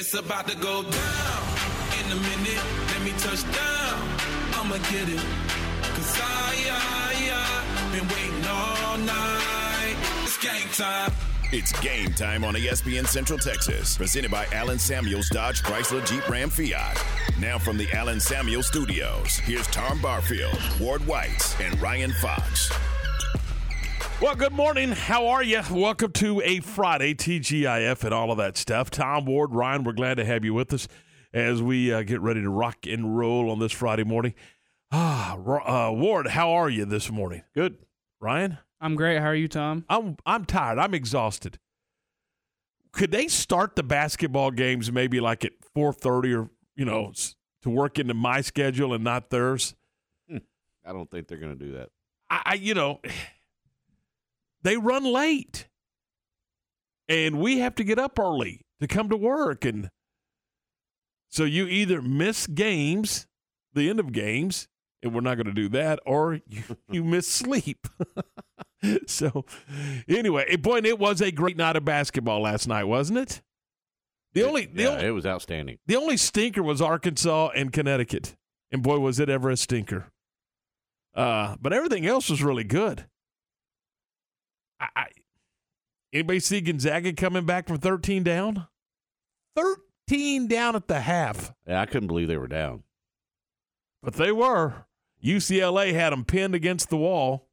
It's about to go down in a minute. Let me touch down. I'ma get it. Cause I, I, I been waiting all night. It's game time. It's game time on ESPN Central Texas, presented by Allen Samuels Dodge Chrysler Jeep Ram Fiat. Now from the Allen Samuels Studios, here's Tom Barfield, Ward White, and Ryan Fox. Well, good morning. How are you? Welcome to a Friday, TGIF, and all of that stuff. Tom Ward, Ryan, we're glad to have you with us as we uh, get ready to rock and roll on this Friday morning. Ah, uh, Ward, how are you this morning? Good. Ryan? I'm great. How are you, Tom? I'm I'm tired. I'm exhausted. Could they start the basketball games maybe like at 4:30 or you know to work into my schedule and not theirs? Hmm. I don't think they're going to do that. I, I you know they run late, and we have to get up early to come to work, and so you either miss games, the end of games, and we're not going to do that, or you, you miss sleep. so, anyway, boy, it was a great night of basketball last night, wasn't it? The only, the yeah, only, it was outstanding. The only stinker was Arkansas and Connecticut, and boy, was it ever a stinker. Uh, but everything else was really good. I, I, anybody see Gonzaga coming back from 13 down? 13 down at the half. Yeah, I couldn't believe they were down. But they were. UCLA had them pinned against the wall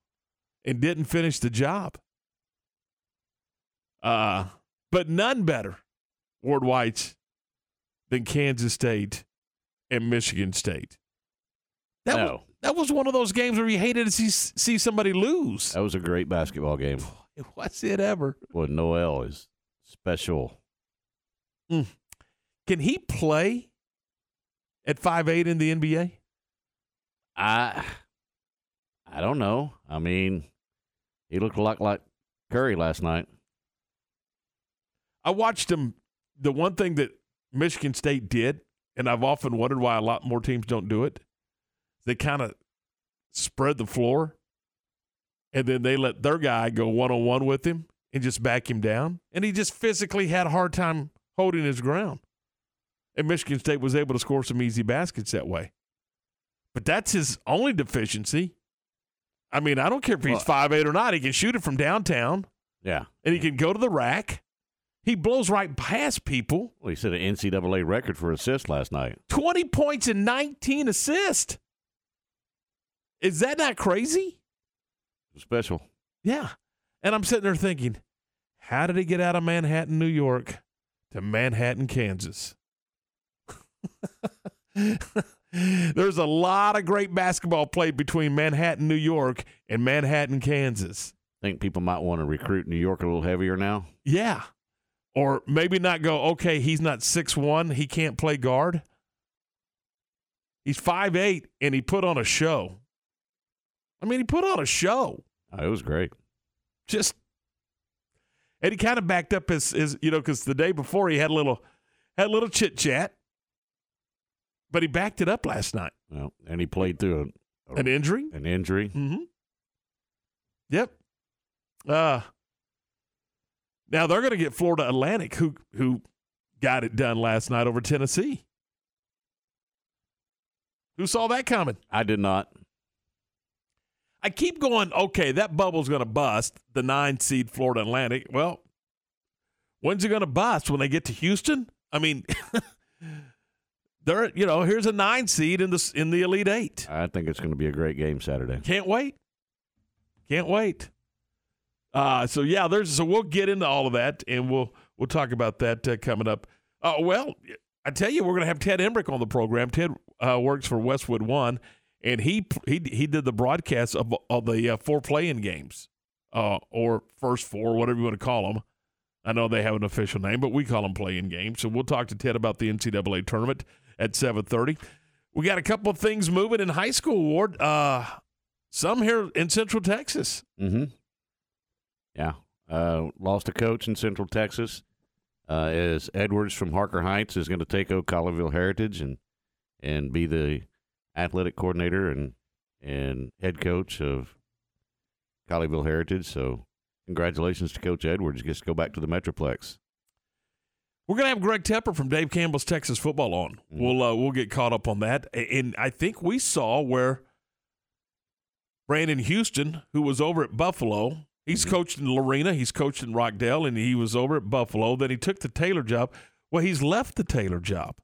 and didn't finish the job. Uh, but none better, Ward White's, than Kansas State and Michigan State. That, No. was, that was one of those games where you hated to see, see somebody lose. That was a great basketball game. Was it ever? Well, Nowell is special. Mm. Can he play at five eight in the NBA? I I don't know. I mean, he looked a lot like Curry last night. I watched him. The one thing that Michigan State did, and I've often wondered why a lot more teams don't do it, they kind of spread the floor and then they let their guy go one on one with him and just back him down. And he just physically had a hard time holding his ground. And Michigan State was able to score some easy baskets that way. But that's his only deficiency. I mean, I don't care if he's five eight or not. He can shoot it from downtown Yeah. and he can go to the rack. He blows right past people. Well, he set an NCAA record for assists last night. 20 points and 19 assists. Is that not crazy? Special. Yeah. And I'm sitting there thinking, how did he get out of Manhattan, New York to Manhattan, Kansas? There's a lot of great basketball played between Manhattan, New York and Manhattan, Kansas. Think people might want to recruit New York a little heavier now. Yeah. Or maybe not go, okay, he's not six one, he can't play guard. He's five eight, and he put on a show. I mean, he put on a show. Oh, it was great. Just and he kind of backed up his, his you know, because the day before he had a little had a little chit chat. But he backed it up last night. Well, and he played through a, An injury? an injury. Mm-hmm. Yep. Uh now they're going to get Florida Atlantic, who who got it done last night over Tennessee. Who saw that coming? I did not. I keep going. Okay, that bubble's going to bust. The nine seed Florida Atlantic. Well, when's it going to bust? When they get to Houston? I mean, they're you know here's a nine seed in the in the Elite Eight. I think it's going to be a great game Saturday. Can't wait. Can't wait. Uh, so yeah, there's so we'll get into all of that and we'll we'll talk about that uh, coming up. Uh, well, I tell you, we're going to have Ted Emrich on the program. Ted uh, works for Westwood One, and he he he did the broadcast of of the uh, four playing games, uh, or first four, whatever you want to call them. I know they have an official name, but we call them playing games. So we'll talk to Ted about the NCAA tournament at seven thirty. We got a couple of things moving in high school, Ward. Uh, some here in Central Texas. Mm-hmm. Yeah. Uh, lost a coach in Central Texas. Uh, is Edwards from Harker Heights is going to take over Colleyville Heritage and and be the athletic coordinator and and head coach of Colleyville Heritage. So congratulations to Coach Edwards. Gets to go back to the Metroplex. We're gonna have Greg Tepper from Dave Campbell's Texas Football on. Mhm. We'll uh, we'll get caught up on that, and I think we saw where Brandon Houston, who was over at Buffalo, he's coached in Lorena, he's coached in Rockdale, and he was over at Buffalo. Then he took the Taylor job. Well, he's left the Taylor job,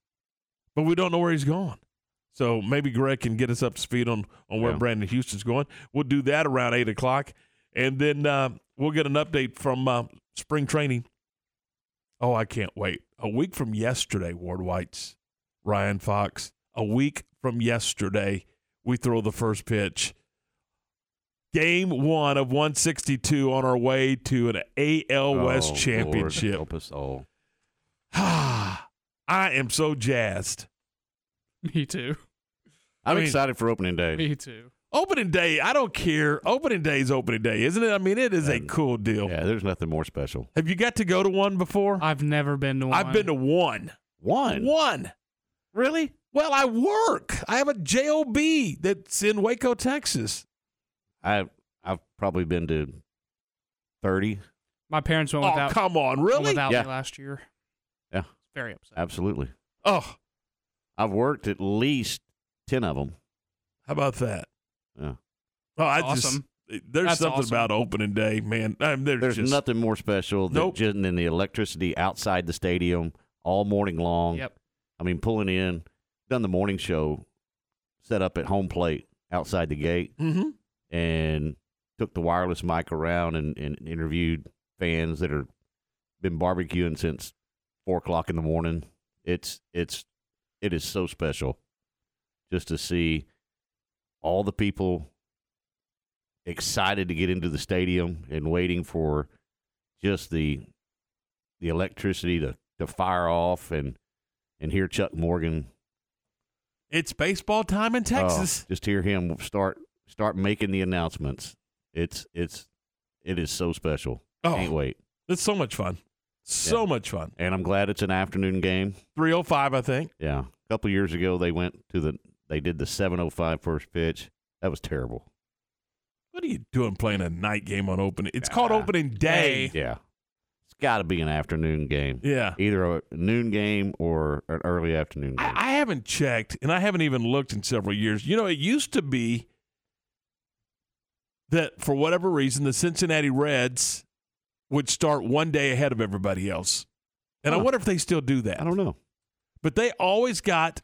but we don't know where he's gone. So maybe Greg can get us up to speed on on where Yeah. Brandon Houston's going. We'll do that around eight o'clock, and then uh, we'll get an update from uh, spring training. Oh, I can't wait! A week from yesterday, Ward White's Ryan Fox. A week from yesterday, we throw the first pitch. Game one of 162 on our way to an AL West Oh, championship. Lord, help us all. I am so jazzed. Me too. I'm I mean- excited for opening day. Me too. Opening day, I don't care. Opening day is opening day, isn't it? I mean, it is a cool deal. Yeah, there's nothing more special. Have you got to go to one before? I've never been to one. I've been to one. One. One. Really? Well, I work. I have a job that's in Waco, Texas. I I've probably been to thirty. My parents went Oh, without, come on, really? without Yeah. me last year. Yeah. Very upset. Absolutely. Oh, I've worked at least ten of them. how about that? Yeah. Oh, I Awesome. just there's That's something awesome. about opening day, man. I mean, there's, There's just nothing more special than, Nope. just, than the electricity outside the stadium all morning long. Yep. I mean, pulling in, done the morning show, set up at home plate outside the gate, hmm and took the wireless mic around and, and interviewed fans that are been barbecuing since four o'clock in the morning. It's it's it is so special just to see all the people excited to get into the stadium and waiting for just the the electricity to, to fire off and and hear Chuck Morgan It's baseball time in Oh, Texas. just hear him start start making the announcements. It's it's it is so special. Oh, Can't wait. it's so much fun. So Yeah. much fun. And I'm glad it's an afternoon game. 305, I think. Yeah. A couple years ago they went to the they did the 705 first pitch. That was terrible. What are you doing playing a night game on opening? It's called Ah. opening day. Yeah. It's got to be an afternoon game. Yeah. Either a noon game or an early afternoon game. I, I haven't checked, and I haven't even looked in several years. You know, it used to be that for whatever reason, the Cincinnati Reds would start one day ahead of everybody else. And I wonder if they still do that. I don't know. But they always got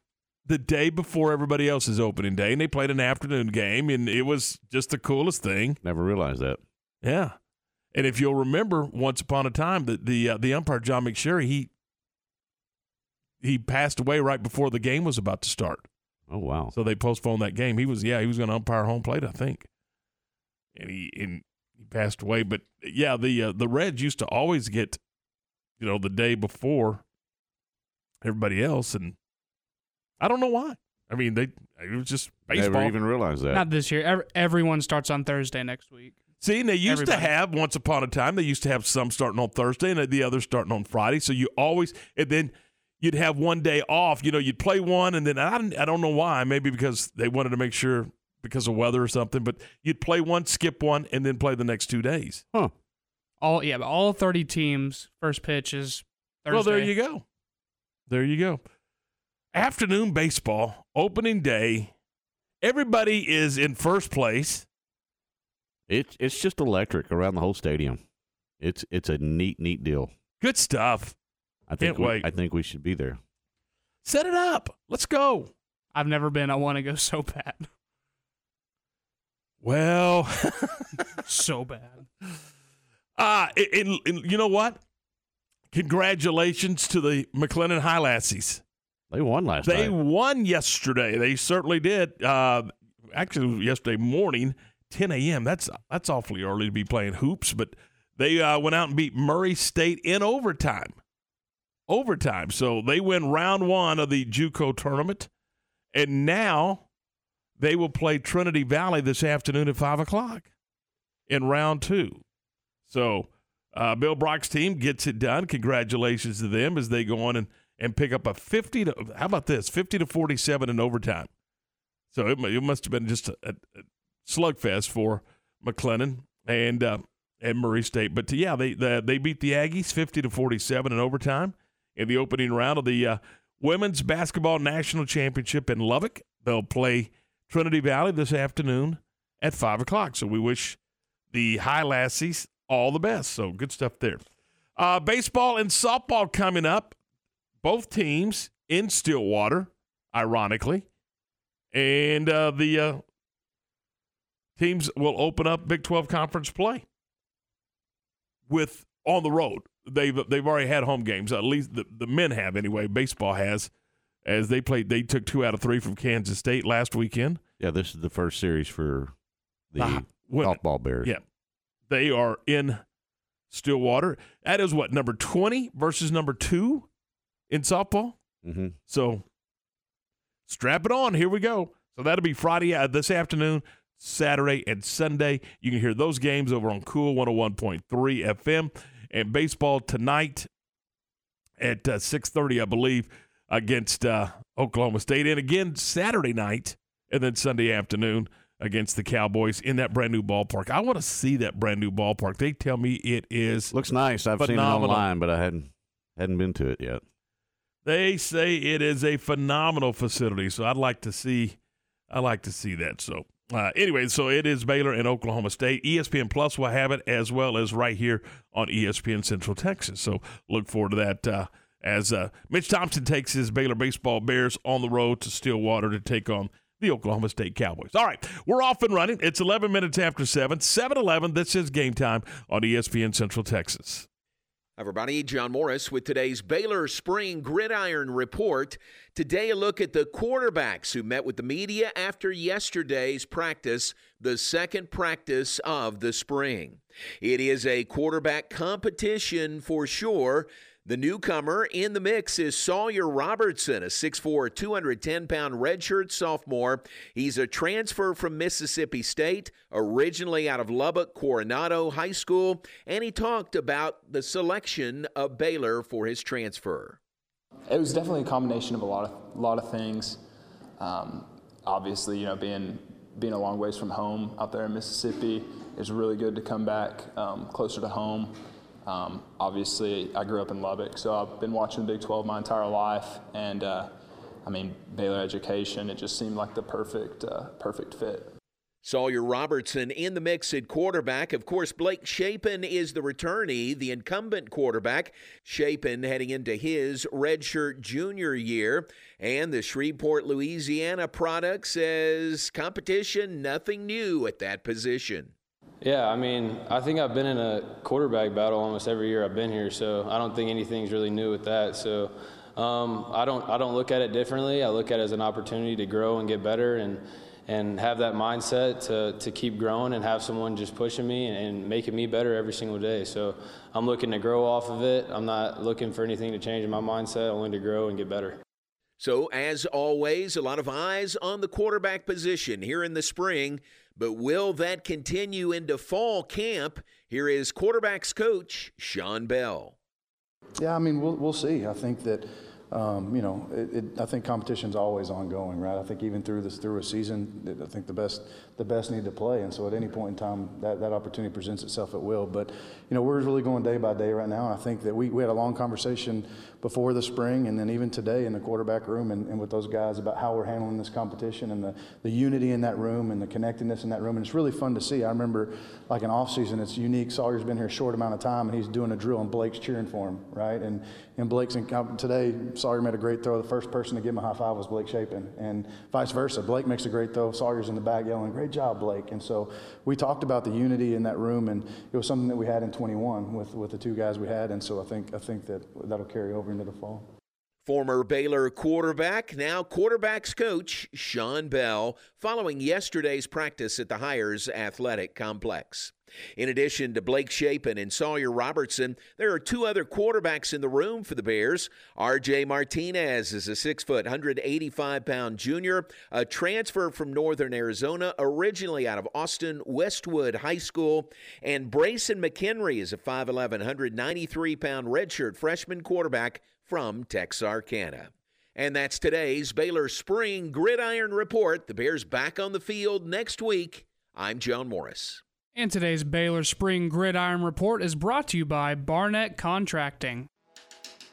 the day before everybody else's opening day, and they played an afternoon game, and it was just the coolest thing. Never realized that. Yeah. And if you'll remember, once upon a time, the the, uh, the umpire John McSherry he he passed away right before the game was about to start, Oh wow. so they postponed that game. He was yeah he was going to umpire home plate, I think, and he and he passed away. But yeah, the uh, the Reds used to always get, you know, the day before everybody else, and I don't know why. I mean, they it was just baseball. Never even realized that. Not this year. Ev- everyone starts on Thursday next week. See, and they used Everybody. to have once upon a time. They used to have some starting on Thursday and the others starting on Friday. So you always and then you'd have one day off. You know, you'd play one, and then I don't, I don't know why. Maybe because they wanted to make sure because of weather or something. But you'd play one, skip one, and then play the next two days. huh. All yeah, but all thirty teams first pitch is Thursday. Well, there you go. There you go. Afternoon baseball, opening day. Everybody is in first place. It's it's just electric around the whole stadium. It's it's a neat neat deal. Good stuff. I think Can't we, wait. I think we should be there. Set it up. Let's go. I've never been. I want to go so bad, Well, so bad. Uh, and, and you know what? Congratulations to the McLennan Highlassies. They won last They night. won yesterday. They certainly did. Uh, actually, yesterday morning, 10 a.m. That's that's awfully early to be playing hoops, but they uh, went out and beat Murray State in overtime. Overtime. So they win round one of the JUCO tournament, and now they will play Trinity Valley this afternoon at five o'clock in round two. So uh, Bill Brock's team gets it done. Congratulations to them as they go on and, and pick up a 50 to, how about this, 50 to 47 in overtime. So it, it must have been just a, a, slugfest for McLennan and uh, and Murray State. But yeah, they, they they beat the Aggies 50 to 47 in overtime in the opening round of the uh, Women's Basketball National Championship in Lubbock. They'll play Trinity Valley this afternoon at 5 o'clock. So we wish the Highlassies all the best. So good stuff there. Uh, baseball and softball coming up. Both teams in Stillwater, ironically. And uh, the uh, teams will open up Big 12 conference play with on the road. They've they've already had home games. At least the, the men have anyway. Baseball has, as they played. They took two out of three from Kansas State last weekend. Yeah, this is the first series for the women. softball Bears. Yeah, they are in Stillwater. That is what number twenty versus number two in softball. hmm So strap it on. Here we go. So that'll be Friday uh, this afternoon, Saturday, and Sunday. You can hear those games over on Cool 101.3 FM. And baseball tonight at uh, 6.30, I believe, against uh, Oklahoma State. And again, Saturday night and then Sunday afternoon against the Cowboys in that brand new ballpark. I want to see that brand new ballpark. They tell me it is Looks nice. I've seen it Phenomenal. online, but I hadn't hadn't been to it yet. They say it is a phenomenal facility, so I'd like to see, I like to see that. So, uh, anyway, so it is Baylor and Oklahoma State. ESPN Plus will have it as well as right here on ESPN Central Texas. So, look forward to that. Uh, as uh, Mitch Thompson takes his Baylor baseball Bears on the road to Stillwater to take on the Oklahoma State Cowboys. All right, we're off and running. It's 11 minutes after 7, 7 11. This is game time on ESPN Central Texas. Everybody, John Morris with today's Baylor Spring Gridiron Report. Today, a look at the quarterbacks who met with the media after yesterday's practice, the second practice of the spring. It is a quarterback competition for sure. The newcomer in the mix is Sawyer Robertson, a 6'4, 210 pound redshirt sophomore. He's a transfer from Mississippi State, originally out of Lubbock Coronado High School, and he talked about the selection of Baylor for his transfer. It was definitely a combination of a lot of a lot of things. Um, obviously, you know, being being a long ways from home out there in Mississippi, it's really good to come back um, closer to home. Um, obviously, I grew up in Lubbock, so I've been watching the Big 12 my entire life, and uh, I mean Baylor education. It just seemed like the perfect uh, perfect fit. Sawyer Robertson in the mix at quarterback. Of course, Blake Shapen is the returnee, the incumbent quarterback. Shapen heading into his redshirt junior year. And the Shreveport, Louisiana product says competition, nothing new at that position. Yeah, I mean, I think I've been in a quarterback battle almost every year I've been here, so I don't think anything's really new with that. So um, I don't I don't look at it differently. I look at it as an opportunity to grow and get better and and have that mindset to, to keep growing and have someone just pushing me and, and making me better every single day. So I'm looking to grow off of it. I'm not looking for anything to change in my mindset, only to grow and get better. So, as always, a lot of eyes on the quarterback position here in the spring. But will that continue into fall camp? Here is quarterbacks coach Shawn Bell. Yeah, I mean, we'll, we'll see. I think that, um, you know, it, it, I think competition's always ongoing, right? I think even through this through a season, I think the best the best need to play, and so at any point in time, that, that opportunity presents itself at will. But you know, we're really going day by day right now. And I think that we, we had a long conversation before the spring, and then even today in the quarterback room, and, and with those guys about how we're handling this competition and the, the unity in that room and the connectedness in that room. And it's really fun to see. I remember, like in off season, it's unique. Sawyer's been here a short amount of time, and he's doing a drill, and Blake's cheering for him, right? And and Blake's in, uh, today. Sawyer made a great throw. The first person to give him a high five was Blake Shapen, and vice versa. Blake makes a great throw. Sawyer's in the back yelling, "Great job, Blake!" And so we talked about the unity in that room, and it was something that we had in 21 with with the two guys we had. And so I think I think that that'll carry over into the fall. Former Baylor quarterback, now quarterbacks coach Shawn Bell, following yesterday's practice at the Hires Athletic Complex. In addition to Blake Shapen and Sawyer Robertson, there are two other quarterbacks in the room for the Bears. RJ Martinez is a 6 foot, 185 pound junior, a transfer from Northern Arizona, originally out of Austin Westwood High School. And Brayson McHenry is a 5'11, 193 pound redshirt freshman quarterback from Texarkana. And that's today's Baylor Spring Gridiron Report. The Bears back on the field next week. I'm John Morris. And today's Baylor Spring Gridiron Report is brought to you by Barnett Contracting.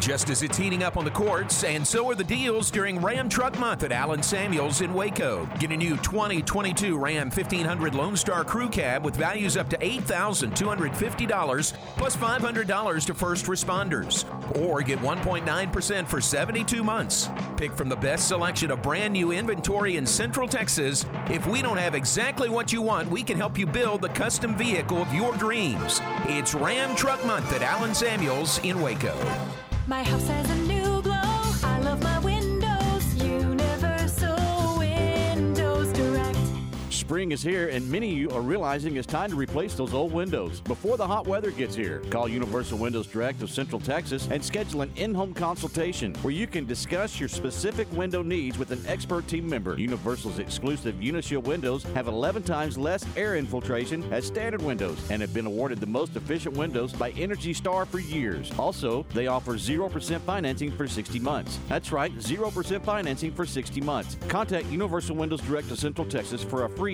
Just as it's heating up on the courts, and so are the deals during Ram Truck Month at Allen Samuels in Waco. Get a new 2022 Ram 1500 Lone Star Crew Cab with values up to $8,250 plus $500 to first responders. Or get 1.9% for 72 months. Pick from the best selection of brand new inventory in Central Texas. If we don't have exactly what you want, we can help you build the custom vehicle of your dreams. It's Ram Truck Month at Allen Samuels in Waco. My house has a new Spring is here, and many of you are realizing it's time to replace those old windows before the hot weather gets here. Call Universal Windows Direct of Central Texas and schedule an in home consultation where you can discuss your specific window needs with an expert team member. Universal's exclusive Unishield windows have 11 times less air infiltration as standard windows and have been awarded the most efficient windows by Energy Star for years. Also, they offer 0% financing for 60 months. That's right, 0% financing for 60 months. Contact Universal Windows Direct of Central Texas for a free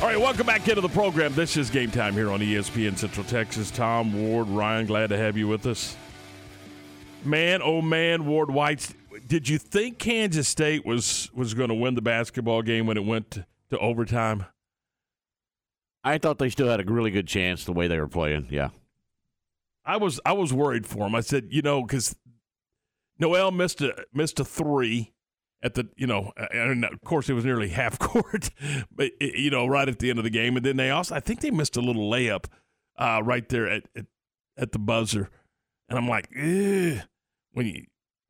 All right, welcome back into the program. This is game time here on ESPN Central Texas. Tom Ward, Ryan, glad to have you with us. Man, oh man, Ward White, did you think Kansas State was was going to win the basketball game when it went to, to overtime? I thought they still had a really good chance the way they were playing. Yeah. I was I was worried for him. I said, you know, because Nowell missed a missed a three at the you know, and of course it was nearly half court, but you know, right at the end of the game, and then they also I think they missed a little layup uh, right there at, at at the buzzer, and I'm like, when you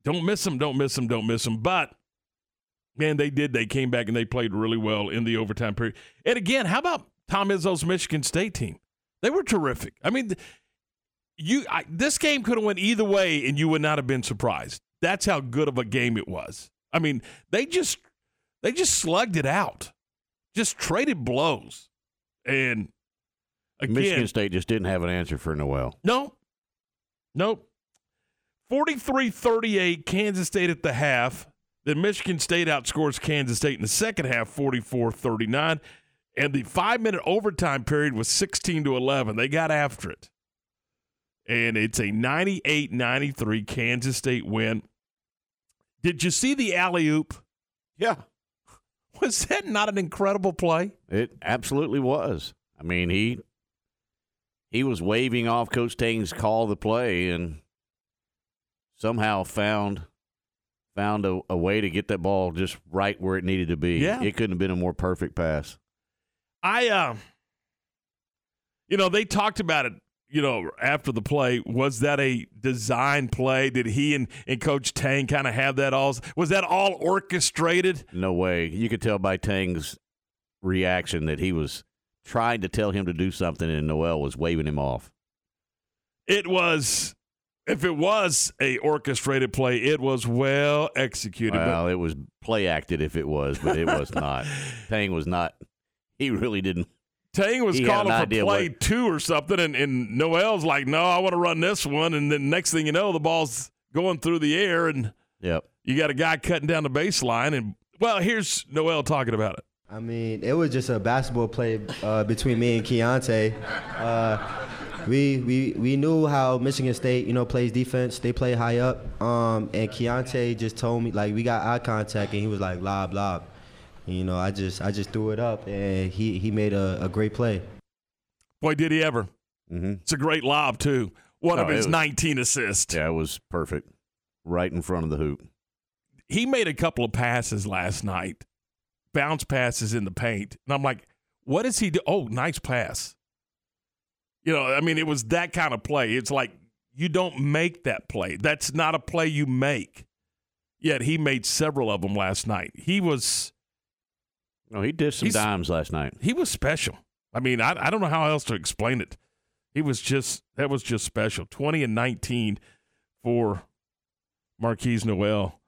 don't miss them, don't miss them, don't miss them, but. Man, they did. They came back and they played really well in the overtime period. And again, how about Tom Izzo's Michigan State team? They were terrific. I mean, you I, this game could have went either way, and you would not have been surprised. That's how good of a game it was. I mean, they just they just slugged it out, just traded blows, and again, Michigan State just didn't have an answer for Nowell. no, nope. 43-38, Kansas State at the half. Then Michigan State outscores Kansas State in the second half, 44-39. And the five-minute overtime period was 16 to 11. They got after it. And it's a 98-93 Kansas State win. Did you see the alley-oop? Yeah. Was that not an incredible play? It absolutely was. I mean, he he was waving off Coach Tang's call the play and somehow found found a, a way to get that ball just right where it needed to be. Yeah. It couldn't have been a more perfect pass. I, uh, you know, they talked about it, you know, after the play. Was that a design play? Did he and, and Coach Tang kind of have that all? Was that all orchestrated? No way. You could tell by Tang's reaction that he was trying to tell him to do something and Nowell was waving him off. It was, if it was a orchestrated play, it was well executed. but- Well, it was play acted if it was, but it was not. Tang was not. He really didn't. Tang was He calling for idea play what- two or something, and, and Nowell's like, no, I want to run this one. And then next thing you know, the ball's going through the air, and Yep. you got a guy cutting down the baseline. And, well, here's Nowell talking about it. I mean, it was just a basketball play uh, between me and Keyontae. Uh, we, we we knew how Michigan State, you know, plays defense. They play high up. Um, and Keyontae just told me, like, we got eye contact, and he was like, lob, lob. You know, I just I just threw it up, and he he made a, a great play. Boy, did he ever. Mm-hmm. It's a great lob, too. One of Oh, his was- 19 assists. Yeah, it was perfect. Right in front of the hoop. He made a couple of passes last night, bounce passes in the paint. And I'm like, what does he do? Oh, nice pass. You know, I mean, it was that kind of play. It's like you don't make that play. That's not a play you make. Yet he made several of them last night. He was No, he did some He's- dimes last night. he was special. I mean, I, I don't know how else to explain it. He was just that was just special. Twenty and nineteen for Markquis Nowell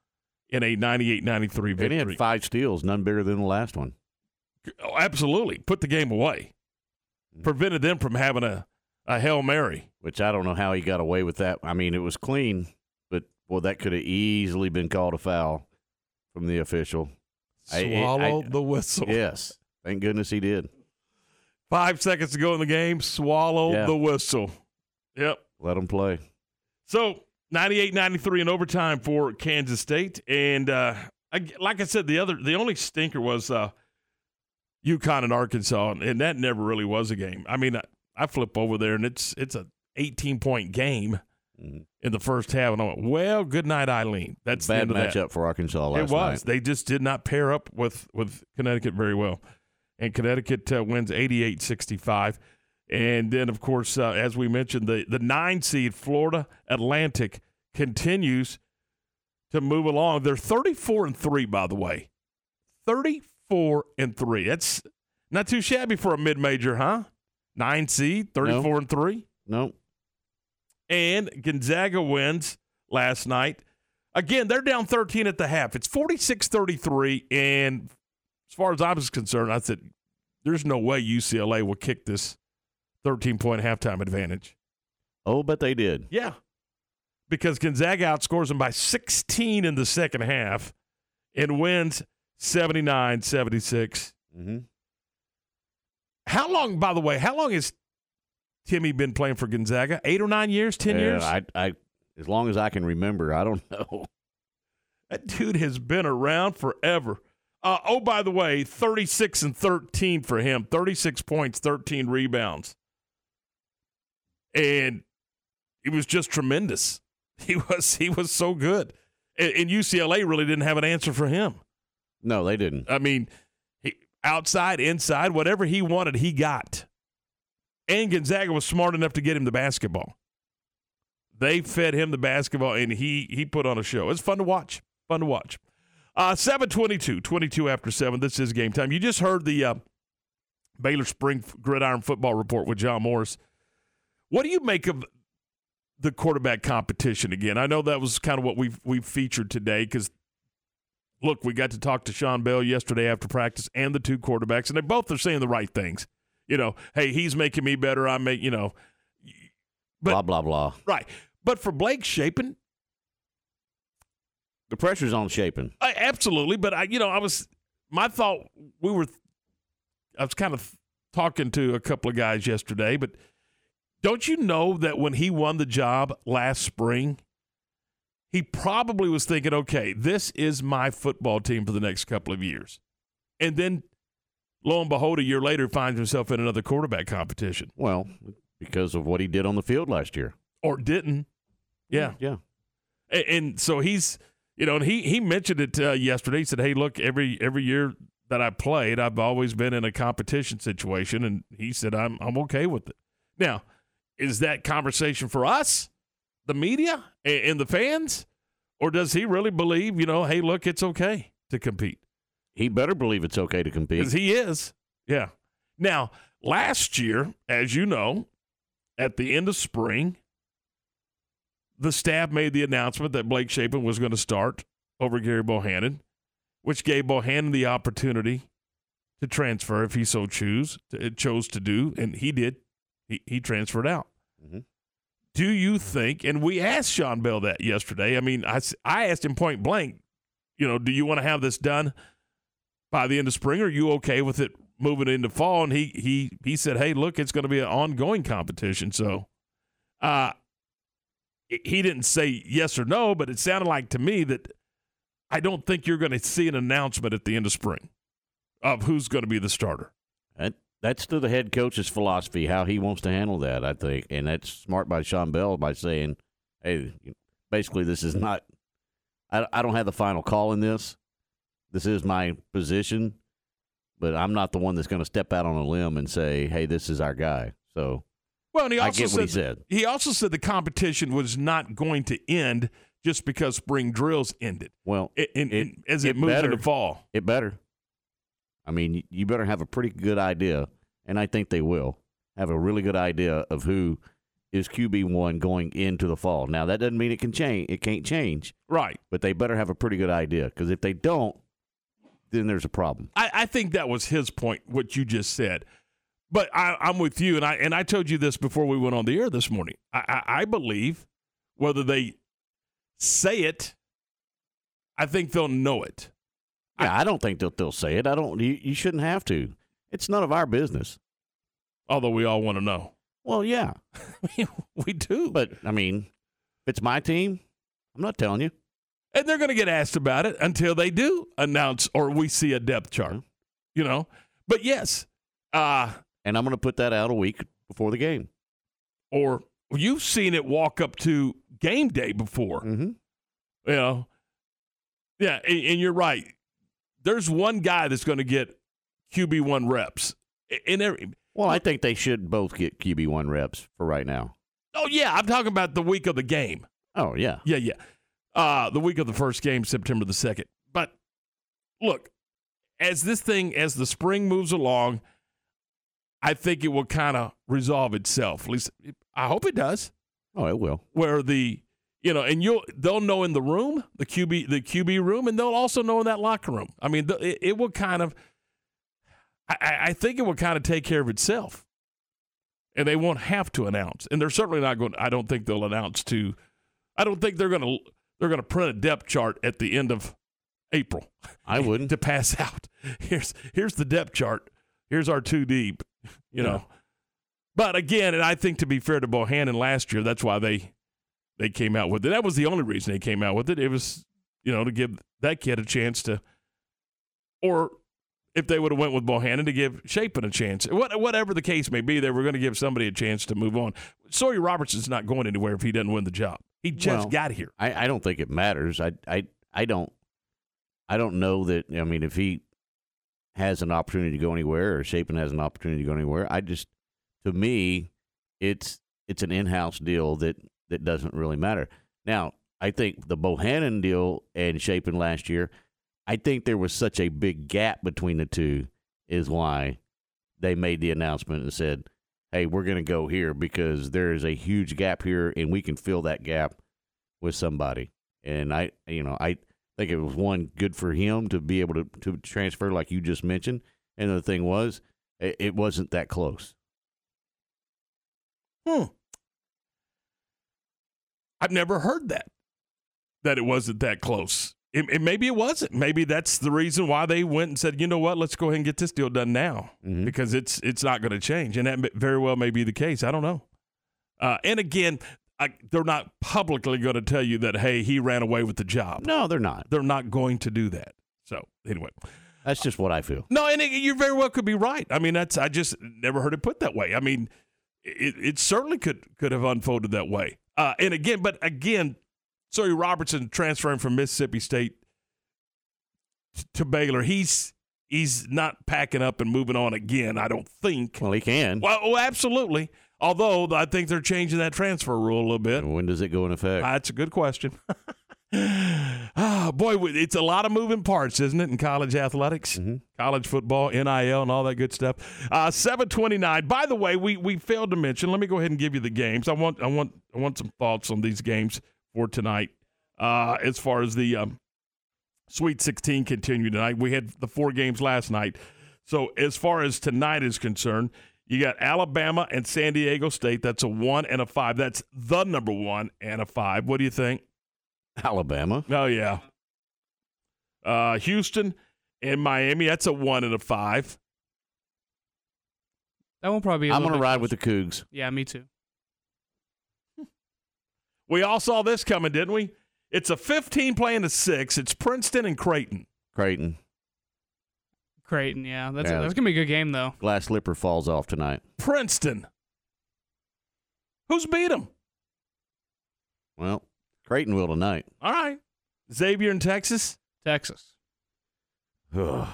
in a 98-93 And he had five steals, none bigger than the last one. Oh, absolutely, put the game away. Mm. Prevented them from having a a hail mary. Which I don't know how he got away with that. I mean, it was clean, but well, that could have easily been called a foul from the official. I- I- Swallow I- the whistle. Yes, thank goodness he did. Five seconds to go in the game. Swallow Yeah. the whistle. Yep. Let him play. So 98 93 in overtime for Kansas State. And uh, I, like I said, the other the only stinker was uh, UConn and Arkansas, and that never really was a game. I mean, I, I flip over there and it's it's a 18 point game. In the first half, and I went, well, good night, Eileen. That's the Bad end of that. matchup for Arkansas last It was. night. They just did not pair up with with Connecticut very well, and Connecticut uh, wins 88-65. And then, of course, uh, as we mentioned, the the nine seed Florida Atlantic continues to move along. They're thirty four and three, by the way. Thirty four and three. That's not too shabby for a mid major, huh? Nine seed, thirty four and three. Nope. And Gonzaga wins last night. Again, they're down 13 at the half. It's 46 33. And as far as I was concerned, I said, there's no way UCLA will kick this 13 point halftime advantage. Oh, but they did. Yeah. Because Gonzaga outscores them by 16 in the second half and wins 79 76. Mm-hmm. How long, by the way, how long has Timme been playing for Gonzaga? Eight or nine years? 10 years? I, I, as long as I can remember, I don't know. That dude has been around forever. Uh, oh, by the way, 36 and 13 for him 36 points, 13 rebounds. And he was just tremendous. He was he was so good. And, and UCLA really didn't have an answer for him. No, they didn't. I mean, he, outside, inside, whatever he wanted, he got. And Gonzaga was smart enough to get him the basketball. They fed him the basketball, and he he put on a show. It's fun to watch. Fun to watch. Uh, 722, 22 after 7. This is game time. You just heard the uh, Baylor Spring Gridiron Football Report with John Morris. What do you make of the quarterback competition again? I know that was kind of what we've, we've featured today because look, we got to talk to Shawn Bell yesterday after practice and the two quarterbacks, and they both are saying the right things. You know, hey, he's making me better. I make, you know, but blah blah blah. right. But for Blake Shapen, The pressure's on Shapen. I, uh, absolutely. But I, you know, I was my thought. We were. I was kind of talking to a couple of guys yesterday, but don't you know that when he won the job last spring, he probably was thinking, "Okay, this is my football team for the next couple of years," and then lo and behold, a year later, finds himself in another quarterback competition, Well, because of what he did on the field last year. or didn't. Yeah, Yeah. And, and so he's, you know, and he he mentioned it uh, yesterday. He said, "Hey, look, every every year that I played, I've always been in a competition situation." And he said, "I'm I'm okay with it." Now, is that conversation for us, the media, and, and the fans, or does he really believe, you know, hey, look, it's okay to compete? He better believe it's okay to compete. Because he is. Yeah. Now, last year, as you know, at the end of spring, the staff made the announcement that Blake Shapen was going to start over Gerry Bohanon, which gave Bohanon the opportunity to transfer if he so choose to, chose to do, and he did. He, he transferred out. Mhm. Do you think? And we asked Shawn Bell that yesterday. I mean, I I asked him point blank. You know, do you want to have this done by the end of spring? Are you okay with it moving into fall? And he he he said, "Hey, look, it's going to be an ongoing competition." So, uh, he didn't say yes or no, but it sounded like to me that I don't think you're going to see an announcement at the end of spring. of who's going to be the starter. That, that's to the head coach's philosophy, how he wants to handle that, I think. And that's smart by Shawn Bell by saying, hey, basically, this is not, I, I don't have the final call in this. This is my position, but I'm not the one that's going to step out on a limb and say, hey, this is our guy. So Well, and he I also get what he said. He also said the competition was not going to end just because spring drills ended. Well, in, it- in- as it, it moves better. into fall. It better. I mean, you better have a pretty good idea, and I think they will have a really good idea of who is QB one going into the fall. Now that doesn't mean it can change. It can't change, Right. but they better have a pretty good idea because if they don't, then there's a problem. I, I think that was his point, what you just said. But I, I'm with you, and I and I told you this before we went on the air this morning. I, I, I believe whether they say it, I think they'll know it. Yeah, I don't think that they'll say it. I don't. You, you shouldn't have to. It's none of our business. Although we all want to know. Well, yeah, we do. but I mean, if it's my team, I'm not telling you. And they're going to get asked about it until they do announce or we see a depth chart, you know. But yes, uh, And I'm going to put that out a week before the game. or you've seen it walk up to game day before, Mm-hmm. you know. Yeah, and, and you're right. There's one guy that's going to get QB one reps in every. Well, I think they should both get QB one reps for right now. Oh yeah, I'm talking about the week of the game. Oh yeah, Yeah, yeah. Uh, the week of the first game, September the 2nd. But look, as this thing, as the spring moves along, I think it will kind of resolve itself. At least I hope it does. oh it will. Where the, you know, and you'll, they'll know in the room, the QB, the QB room, and they'll also know in that locker room. I mean, it, it will kind of, I- I, I think it will kind of take care of itself. And they won't have to announce. And they're certainly not going, I don't think they'll announce to, I don't think they're going to they're going to print a depth chart at the end of April I wouldn't. to pass out. Here's here's the depth chart. Here's our two deep. You know. But again, and I think to be fair to Bohanon last year, that's why they they came out with it. That was the only reason they came out with it. It was you know to give that kid a chance to, or if they would have went with Bohanon to give Shapen a chance. What, whatever the case may be, they were going to give somebody a chance to move on. Sawyer Robertson's not going anywhere if he doesn't win the job. He just Well, got here. I, I don't think it matters. I I I don't I don't know that. I mean, if he has an opportunity to go anywhere, or Shapen has an opportunity to go anywhere, I just to me, it's it's an in-house deal that that doesn't really matter. Now, I think the Bohanon deal and Shapen last year, I think there was such a big gap between the two, is why they made the announcement and said, "Hey, we're going to go here because there is a huge gap here, and we can fill that gap with somebody." And I, you know, I think it was one good for him to be able to to transfer, like you just mentioned. And the thing was, it, it wasn't that close. Hmm. I've never heard that. That it wasn't that close. It, it- maybe it wasn't. Maybe that's the reason why they went and said, you know what, let's go ahead and get this deal done now Mhm. because it's it's not going to change, and that very well may be the case. I don't know. Uh, and again, I, they're not publicly going to tell you that hey, he ran away with the job. No, they're not. They're not going to do that. So anyway, That's just what I feel. no, and it, you very well could be right. I mean, that's I just never heard it put that way. I mean, it, it certainly could could have unfolded that way. Uh, and again, but again, Sawyer Robertson transferring from Mississippi State to Baylor, he's he's not packing up and moving on again. I don't think. Well, he can. Well, oh, absolutely. Although I think they're changing that transfer rule a little bit. When does it go in effect? That's a good question. ah, boy, it's a lot of moving parts, isn't it, in college athletics, college football, NIL, and all that good stuff. Uh, Seven twenty nine. By the way, we we failed to mention. Let me go ahead and give you the games. I want I want I want some thoughts on these games for tonight. Uh, as far as the um, Sweet Sixteen continue tonight, we had the four games last night. So as far as tonight is concerned, you got Alabama and San Diego State. That's a one and a five. That's the number one and a five. What do you think? Alabama. Oh yeah. Uh, Houston and Miami. That's a one and a five. That one probably. Be a I'm going to ride with the Cougs. Yeah, me too. We all saw this coming, didn't we? It's a 15 playing a six. It's Princeton and Creighton. Creighton. Creighton, yeah. That's, Yeah. that's going to be a good game, though. Glass slipper falls off tonight. Princeton. Who's beat them? Well, Creighton will tonight. All right. Xavier in Texas. Texas. Ugh.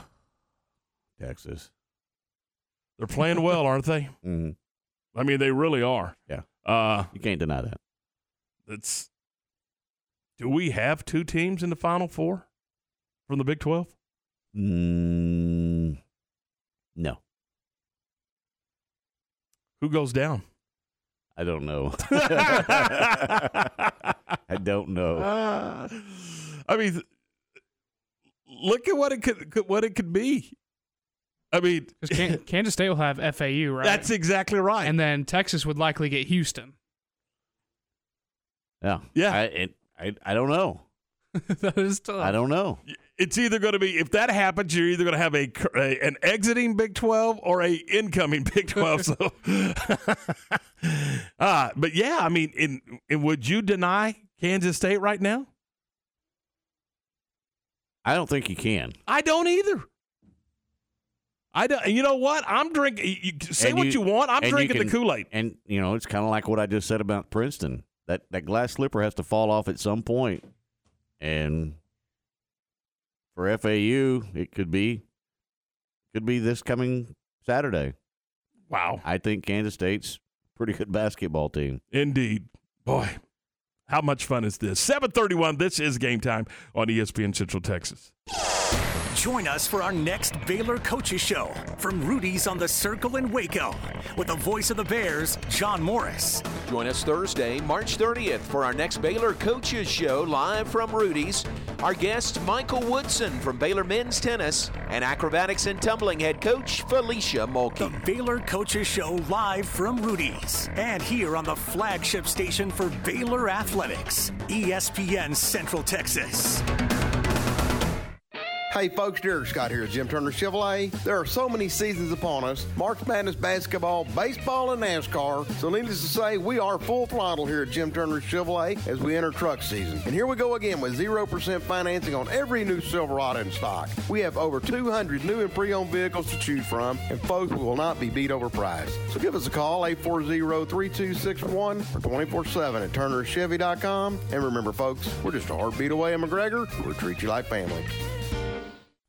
Texas. They're playing well, aren't they? hmm I mean, they really are. Yeah. Uh, You can't deny that. It's. Do we have two teams in the Final Four from the Big Twelve? Mm, no, Who goes down? I don't know. I don't know. Uh, I mean, look at what it could could- what it could be. I mean, Because Kansas State will have FAU, right? that's exactly right. and then Texas would likely get Houston. Yeah, Yeah. I, it, I, I don't know. that is tough. I don't know. it's either going to be if that happens, you're either going to have a, a an exiting Big Twelve or a incoming Big Twelve. so, uh, but yeah, I mean, in, in would you deny Kansas State right now? I don't think you can. I don't either. I don't. You know what? I'm drinking. You, you- say And what you, want. I'm you drinking can- the Kool Aid. And you know, it's kind of like what I just said about Princeton. That that glass slipper has to fall off at some point, and for FAU, it could be could be this coming Saturday. Wow. I think Kansas State's pretty good basketball team. Indeed. Boy, how much fun is this? 731, this is game time on ESPN Central Texas. Join us for our next Baylor Coaches Show from Rudy's on the Circle in Waco with the voice of the Bears, John Morris. Join us Thursday, March 30th for our next Baylor Coaches Show live from Rudy's. Our guest, Michael Woodson from Baylor Men's Tennis and acrobatics and tumbling head coach, Felecia Mulkey. The Baylor Coaches Show live from Rudy's and here on the flagship station for Baylor Athletics, ESPN Central Texas. Hey folks, Derek Scott here at Jim Turner Chevrolet. There are so many seasons upon us March Madness basketball, baseball, and NASCAR. So, needless to say, we are full throttle here at Jim Turner Chevrolet as we enter truck season. And here we go again with 0% financing on every new Silverado in stock. We have over 200 new and pre owned vehicles to choose from, and folks, we will not be beat over price. So, give us a call 840 3261 or 24 7 at turnerchevy.com. And remember, folks, we're just a heartbeat away in McGregor. We'll treat you like family.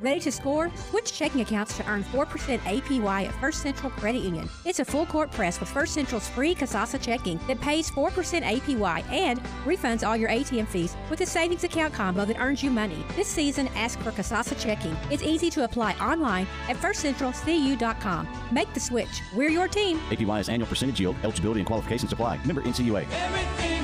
Ready to score? Switch checking accounts to earn 4% APY at First Central Credit Union. It's a full court press with First Central's free Kasasa checking that pays 4% APY and refunds all your ATM fees with a savings account combo that earns you money. This season, ask for Kasasa checking. It's easy to apply online at firstcentralcu.com. Make the switch. We're your team. APY is annual percentage yield. Eligibility and qualifications apply. Member NCUA. Everything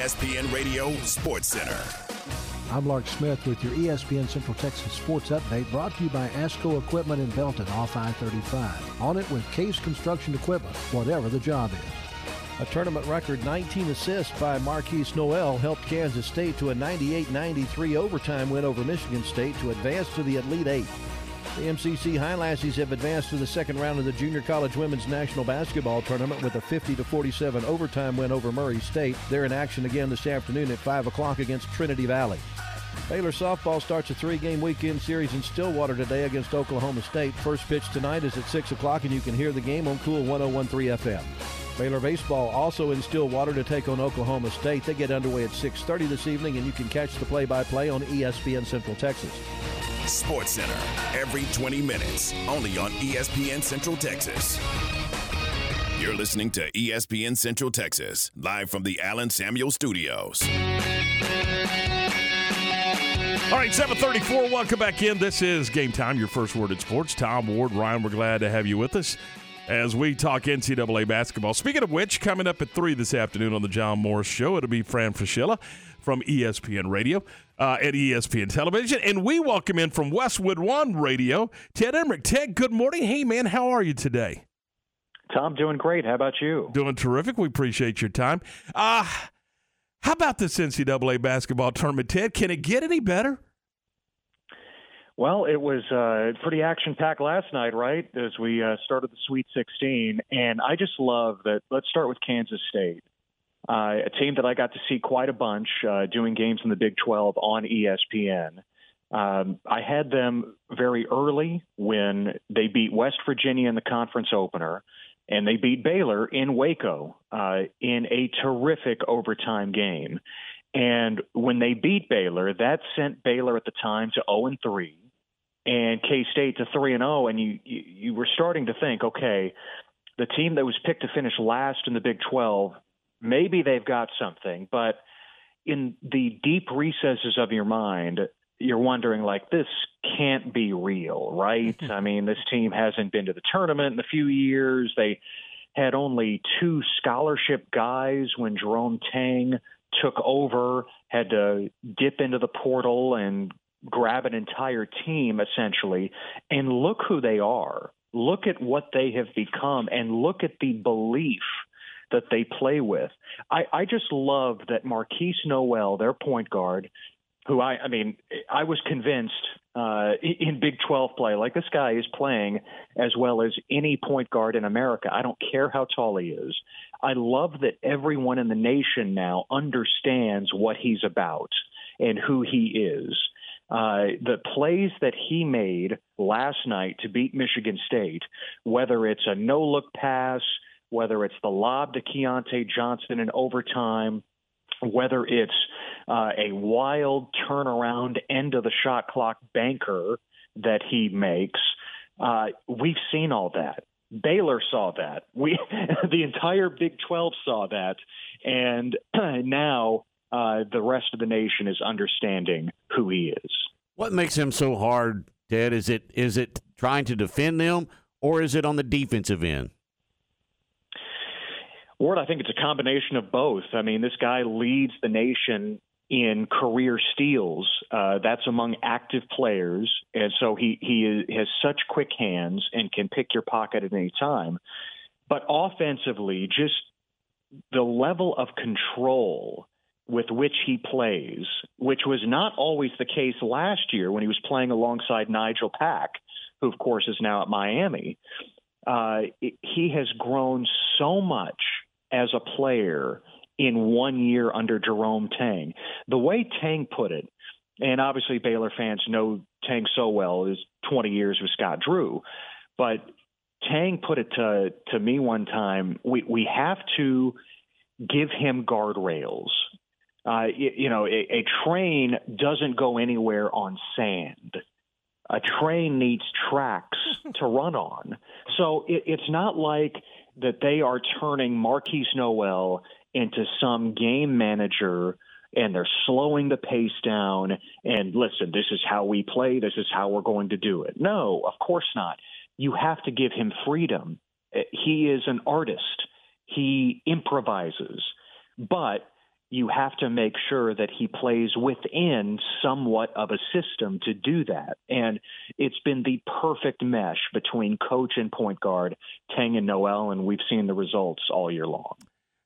ESPN Radio Sports Center. I'm Lark Smith with your ESPN Central Texas Sports Update brought to you by ASCO Equipment in Belton off I-35. On it with Case Construction Equipment, whatever the job is. A tournament record 19 assists by Markquis Nowell helped Kansas State to a 98-93 overtime win over Michigan State to advance to the Elite Eight. The MCC Highlassies have advanced to the second round of the Junior College Women's National Basketball Tournament with a 50-47 overtime win over Murray State. They're in action again this afternoon at 5 o'clock against Trinity Valley. Baylor softball starts a three-game weekend series in Stillwater today against Oklahoma State. First pitch tonight is at 6 o'clock, and you can hear the game on Cool 1013 FM. Baylor baseball also in Stillwater to take on Oklahoma State. They get underway at 6:30 this evening, and you can catch the play-by-play on ESPN Central Texas. Sports Center every 20 minutes, only on ESPN Central Texas. You're listening to ESPN Central Texas, live from the Allen Samuel Studios. All right, 734. Welcome back in. This is Game Time, your first word in sports. Tom Ward, Ryan, we're glad to have you with us as we talk NCAA basketball. Speaking of which, coming up at 3 this afternoon on the John Morris Show, it'll be Fran Fraschilla from ESPN Radio uh, and ESPN Television. And we welcome in from Westwood One Radio, Ted Emrich. Ted, good morning. Hey, man, how are you today? Tom, doing great. How about you? Doing terrific. We appreciate your time. Uh, how about this NCAA basketball tournament, Ted? Can it get any better? Well, it was uh, pretty action packed last night, right? As we uh, started the Sweet 16. And I just love that. Let's start with Kansas State, uh, a team that I got to see quite a bunch uh, doing games in the Big 12 on ESPN. Um, I had them very early when they beat West Virginia in the conference opener, and they beat Baylor in Waco uh, in a terrific overtime game. And when they beat Baylor, that sent Baylor at the time to 0 and 3 and K State to 3 and 0 and you, you you were starting to think, okay, the team that was picked to finish last in the Big 12, maybe they've got something, but in the deep recesses of your mind, you're wondering like this can't be real, right? I mean, this team hasn't been to the tournament in a few years. They had only two scholarship guys when Jerome Tang took over, had to dip into the portal and grab an entire team essentially. And look who they are. Look at what they have become and look at the belief that they play with. I, I just love that Markquis Nowell, their point guard, who I, I mean, I was convinced uh, in Big 12 play, like this guy is playing as well as any point guard in America. I don't care how tall he is. I love that everyone in the nation now understands what he's about and who he is. Uh, the plays that he made last night to beat Michigan State, whether it's a no look pass, whether it's the lob to Keyontae Johnson in overtime, whether it's uh, a wild turnaround end of the shot clock banker that he makes, uh, we've seen all that. Baylor saw that. We, the entire Big 12 saw that, and now uh, the rest of the nation is understanding who he is. What makes him so hard, Ted? Is it is it trying to defend them, or is it on the defensive end? Ward, I think it's a combination of both. I mean, this guy leads the nation in career steals. Uh, that's among active players, and so he he is, has such quick hands and can pick your pocket at any time. But offensively, just the level of control with which he plays, which was not always the case last year when he was playing alongside Nigel Pack, who of course is now at Miami. Uh, he has grown so much as a player in one year under Jerome Tang. The way Tang put it, and obviously Baylor fans know Tang so well, is 20 years with Scott Drew, but Tang put it to to me one time. We we have to give him guardrails. Uh, you, you know, a, a train doesn't go anywhere on sand. A train needs tracks to run on. So it, it's not like that they are turning Markquis Nowell into some game manager and they're slowing the pace down and listen, this is how we play, this is how we're going to do it. No, of course not. You have to give him freedom. He is an artist. He improvises. But you have to make sure that he plays within somewhat of a system to do that. And it's been the perfect mesh between coach and point guard, Tang and Nowell, and we've seen the results all year long.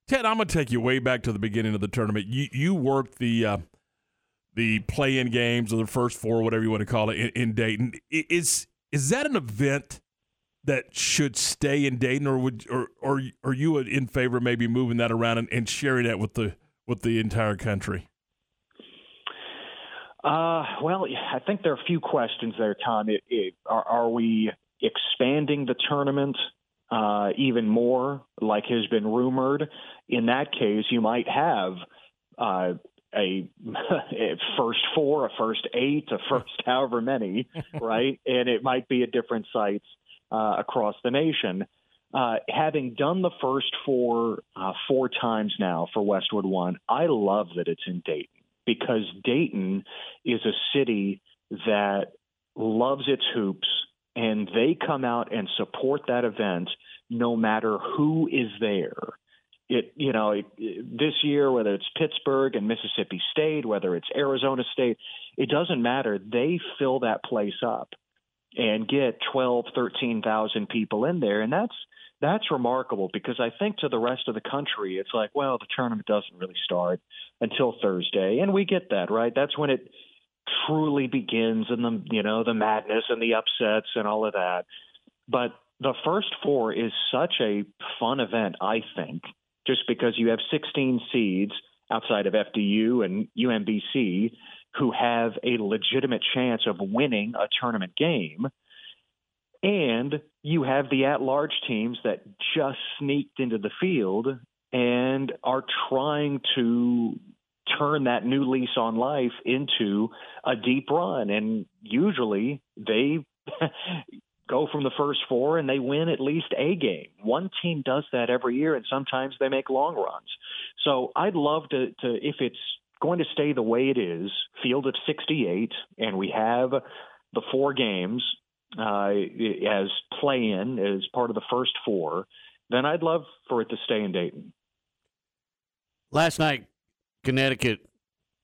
Ted, I'm going to take you way back to the beginning of the tournament. You you worked the uh, the play-in games or the first four, whatever you want to call it, in, in Dayton. Is is that an event that should stay in Dayton, or would or or are you in favor of maybe moving that around and, and sharing that with the with the entire country? Uh, well, I think there are a few questions there, Tom. It, it, are, are we expanding the tournament uh, even more, like has been rumored? In that case, you might have uh, a, a first four, a first eight, a first however many, right? And it might be at different sites uh, across the nation. Uh, having done the first four uh, four times now for Westwood One, I love that it's in Dayton because Dayton is a city that loves its hoops and they come out and support that event no matter who is there. It you know it, it- this year whether it's Pittsburgh and Mississippi State, whether it's Arizona State, it doesn't matter. They fill that place up and get 12, 13,000 people in there and that's that's remarkable because I think to the rest of the country it's like, well, the tournament doesn't really start until Thursday and we get that, right? That's when it truly begins and the you know, the madness and the upsets and all of that. But the first four is such a fun event, I think, just because you have 16 seeds outside of FDU and UMBC who have a legitimate chance of winning a tournament game. And you have the at large teams that just sneaked into the field and are trying to turn that new lease on life into a deep run. And usually they go from the first four and they win at least a game. One team does that every year, and sometimes they make long runs. So I'd love to, to if it's going to stay the way it is, field of 68, and we have the four games uh, as play in as part of the first four, then I'd love for it to stay in Dayton. Last night, Connecticut,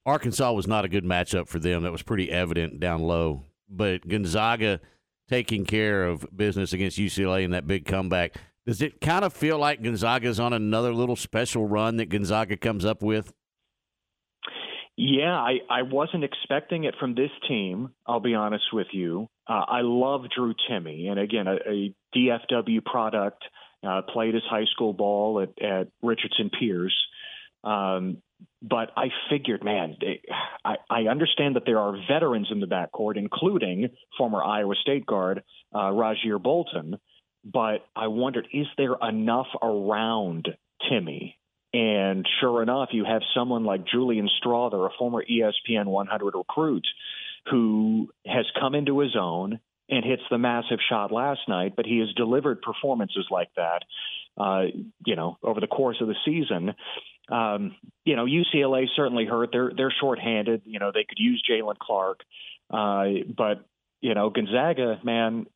Arkansas was not a good matchup for them. That was pretty evident down low. But Gonzaga taking care of business against UCLA in that big comeback. Does it kind of feel like Gonzaga's on another little special run that Gonzaga comes up with? Yeah, I, I wasn't expecting it from this team. I'll be honest with you. Uh, I love Drew Timme, and again, a, a DFW product. Uh, played his high school ball at, at Richardson Pearce. Um, but I figured, man, they, I, I understand that there are veterans in the backcourt, including former Iowa State guard uh, Rasir Bolton. But I wondered, is there enough around Timme? And sure enough, you have someone like Julian Strawther, a former ESPN 100 recruit, who has come into his own and hits the massive shot last night. But he has delivered performances like that, uh, you know, over the course of the season. Um, you know, UCLA certainly hurt. They're they're shorthanded. You know, they could use Jaylen Clark, uh, but you know, Gonzaga, man,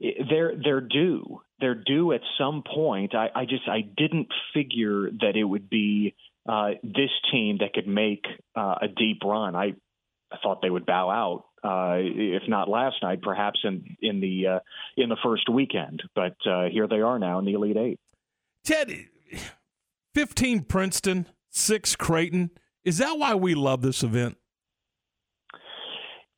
they're they're due. They're due at some point. I, I just I didn't figure that it would be uh, this team that could make uh, a deep run. I I thought they would bow out, uh, if not last night, perhaps in in the uh, in the first weekend. But uh, here they are now in the Elite Eight. Ted, 15 Princeton, 6 Creighton. Is that why we love this event?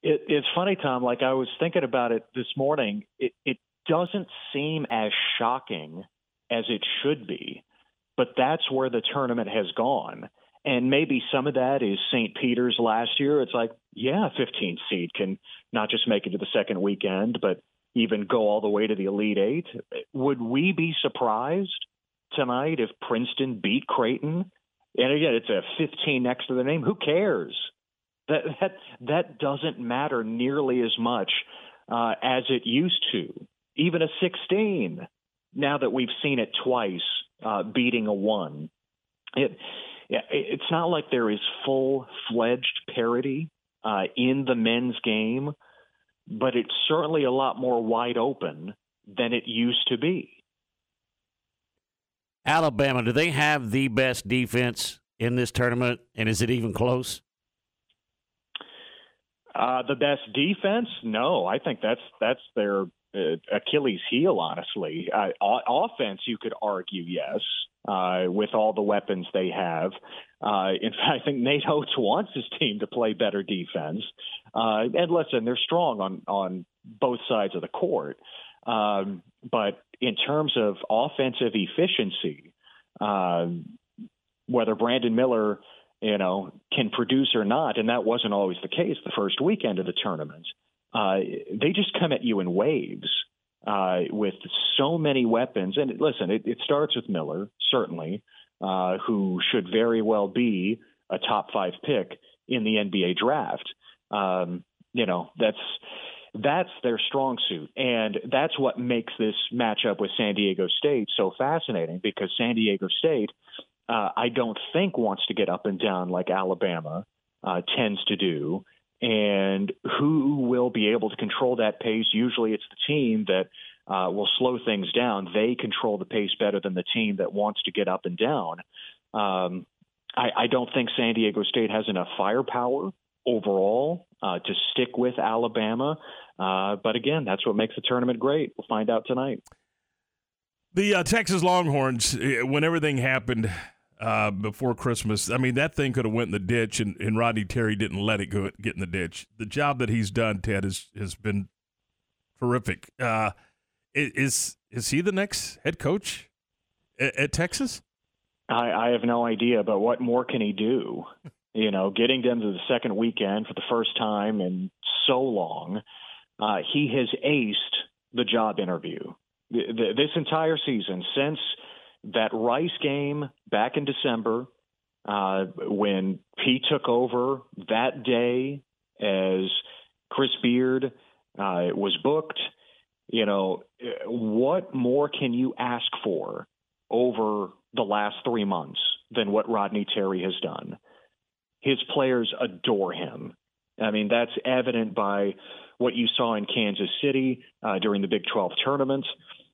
It, it's funny, Tom. Like I was thinking about it this morning. It, it doesn't seem as shocking as it should be, but that's where the tournament has gone. And maybe some of that is St. Peter's last year. It's like, yeah, 15 seed can not just make it to the second weekend, but even go all the way to the Elite Eight. Would we be surprised tonight if Princeton beat Creighton? And again, it's a 15 next to the name. Who cares? That that that doesn't matter nearly as much uh, as it used to. Even a 16. Now that we've seen it twice, uh, beating a one, it it's not like there is full fledged parity uh, in the men's game, but it's certainly a lot more wide open than it used to be. Alabama, do they have the best defense in this tournament? And is it even close? Uh, the best defense? No, I think that's that's their uh, Achilles heel. Honestly, uh, offense, you could argue yes, uh, with all the weapons they have. Uh, in fact, I think Nate Oats wants his team to play better defense. Uh, and listen, they're strong on on both sides of the court. Um, but in terms of offensive efficiency, uh, whether Brandon Miller, you know, can produce or not, and that wasn't always the case the first weekend of the tournament. Uh, they just come at you in waves uh, with so many weapons. And listen, it, it starts with Miller, certainly, uh, who should very well be a top five pick in the NBA draft. Um, you know, that's that's their strong suit, and that's what makes this matchup with San Diego State so fascinating. Because San Diego State, uh, I don't think wants to get up and down like Alabama uh, tends to do. And who will be able to control that pace? Usually, it's the team that uh, will slow things down. They control the pace better than the team that wants to get up and down. Um, I, I don't think San Diego State has enough firepower overall uh, to stick with Alabama. Uh, but again, that's what makes the tournament great. We'll find out tonight. The uh, Texas Longhorns, eh, when everything happened uh, before Christmas, I mean that thing could have went in the ditch, and, and Rodney Terry didn't let it go get in the ditch. The job that he's done, Ted, has has been terrific. Uh, is is he the next head coach at, at Texas? I, I have no idea, but what more can he do? You know, getting them to the second weekend for the first time in so long, uh, he has aced the job interview. Th- th- This entire season, since that Rice game back in December, uh, when he took over that day as Chris Beard uh, was booked, you know, what more can you ask for over the last three months than what Rodney Terry has done? His players adore him. I mean, that's evident by what you saw in Kansas City uh, during the Big 12 tournament,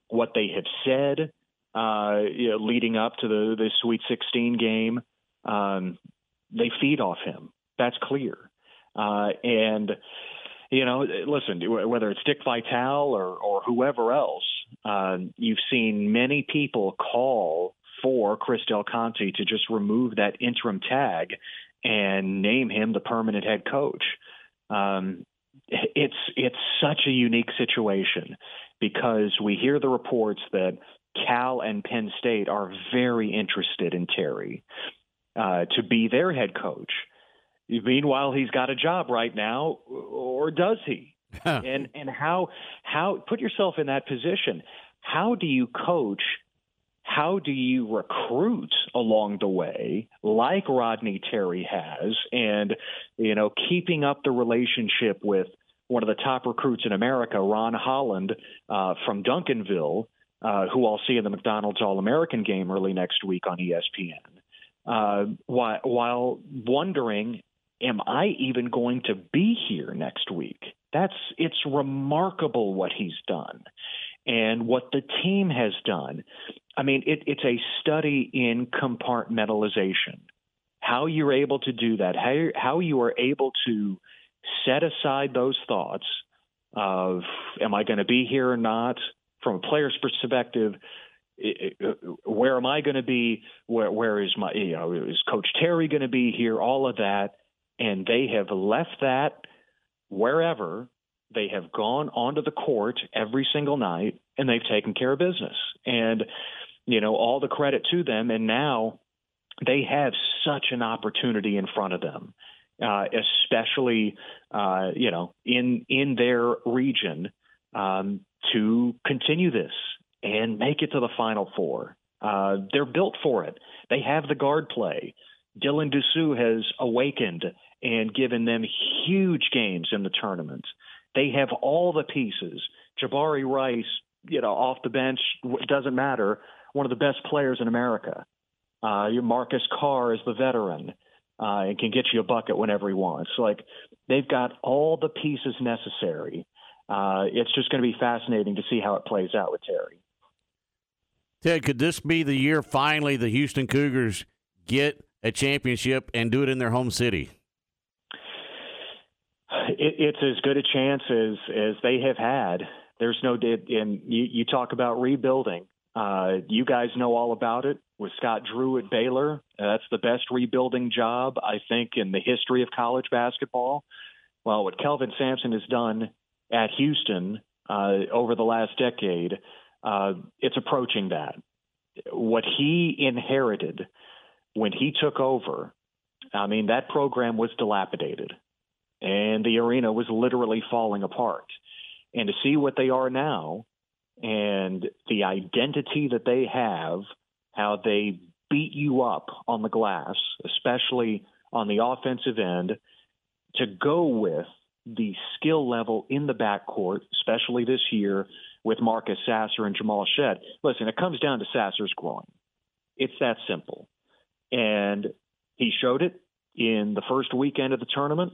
what they have said uh, you know, leading up to the, the Sweet 16 game. Um, they feed off him. That's clear. Uh, and, you know, listen, whether it's Dick Vitale or, or whoever else, uh, you've seen many people call for Chris Del Conte to just remove that interim tag and name him the permanent head coach. Um, it's it's such a unique situation because we hear the reports that Cal and Penn State are very interested in Terry uh, to be their head coach. Meanwhile, he's got a job right now, or does he? and and how how put yourself in that position? How do you coach? How do you recruit along the way, like Rodney Terry has, and you know, keeping up the relationship with one of the top recruits in America, Ron Holland uh, from Duncanville, uh, who I'll see in the McDonald's All American game early next week on ESPN, uh, while, while wondering, am I even going to be here next week? That's it's remarkable what he's done and what the team has done. I mean, it, it's a study in compartmentalization. How you're able to do that, how, how you are able to set aside those thoughts of, am I going to be here or not? From a player's perspective, where am I going to be? Where, where is my, you know, is Coach Terry going to be here? All of that. And they have left that wherever they have gone onto the court every single night and they've taken care of business. And, you know, all the credit to them. And now they have such an opportunity in front of them, uh, especially, uh, you know, in, in their region um, to continue this and make it to the Final Four. Uh, they're built for it. They have the guard play. Dylan Disu has awakened and given them huge games in the tournament. They have all the pieces. Jabari Rice, you know, off the bench doesn't matter. One of the best players in America. Uh, your Marcus Carr is the veteran uh, and can get you a bucket whenever he wants. Like they've got all the pieces necessary. Uh, it's just going to be fascinating to see how it plays out with Terry. Ted, could this be the year finally the Houston Cougars get a championship and do it in their home city? It, it's as good a chance as as they have had. There's no did and you, you talk about rebuilding. Uh, you guys know all about it with Scott Drew at Baylor. That's the best rebuilding job I think in the history of college basketball. Well, what Kelvin Sampson has done at Houston uh, over the last decade, uh, it's approaching that. What he inherited when he took over, I mean, that program was dilapidated and the arena was literally falling apart. And to see what they are now and the identity that they have, how they beat you up on the glass, especially on the offensive end, to go with the skill level in the backcourt, especially this year with Marcus Sasser and Jamal Shead. Listen, it comes down to Sasser's groin. It's that simple. And he showed it in the first weekend of the tournament.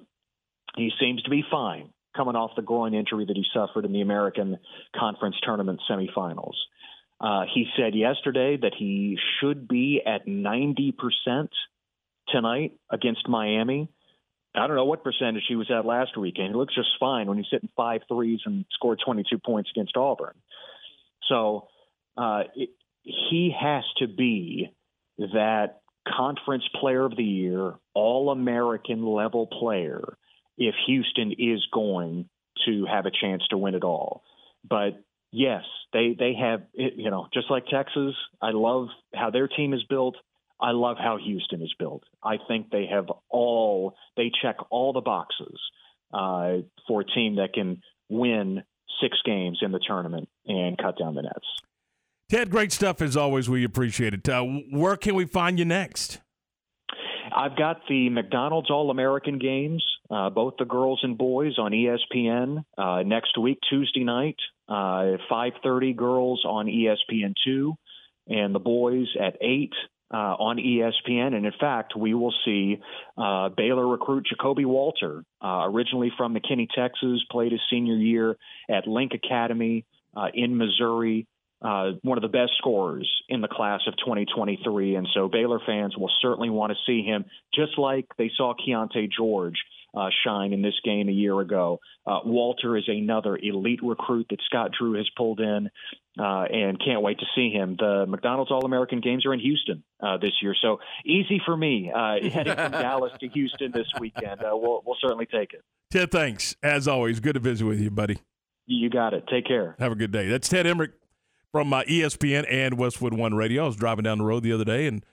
He seems to be fine coming off the groin injury that he suffered in the American Conference Tournament semifinals. Uh, he said yesterday that he should be at 90% tonight against Miami. I don't know what percentage he was at last weekend. He looks just fine when he's hitting five threes and scored 22 points against Auburn. So uh, it, he has to be that conference player of the year, all American level player if Houston is going to have a chance to win it all. But yes, they they have you know just like Texas. I love how their team is built. I love how Houston is built. I think they have all they check all the boxes uh, for a team that can win six games in the tournament and cut down the nets. Ted, great stuff as always. We appreciate it. Uh, where can we find you next? I've got the McDonald's All American games, uh, both the girls and boys on ESPN uh, next week, Tuesday night, uh, 5:30 girls on ESPN two, and the boys at eight. Uh, on ESPN, and in fact, we will see uh, Baylor recruit Ja'Kobe Walter, uh, originally from McKinney, Texas, played his senior year at Link Academy uh, in Missouri, uh, one of the best scorers in the class of 2023. And so Baylor fans will certainly want to see him, just like they saw Keyonte George uh, shine in this game a year ago. Uh, Walter is another elite recruit that Scott Drew has pulled in, uh, and can't wait to see him. The McDonald's All American games are in Houston uh, this year, so easy for me uh, heading from Dallas to Houston this weekend. Uh, we'll, we'll certainly take it. Ted, thanks. As always, good to visit with you, buddy. You got it. Take care. Have a good day. That's Ted Emrich from uh, ESPN and Westwood One Radio. I was driving down the road the other day, and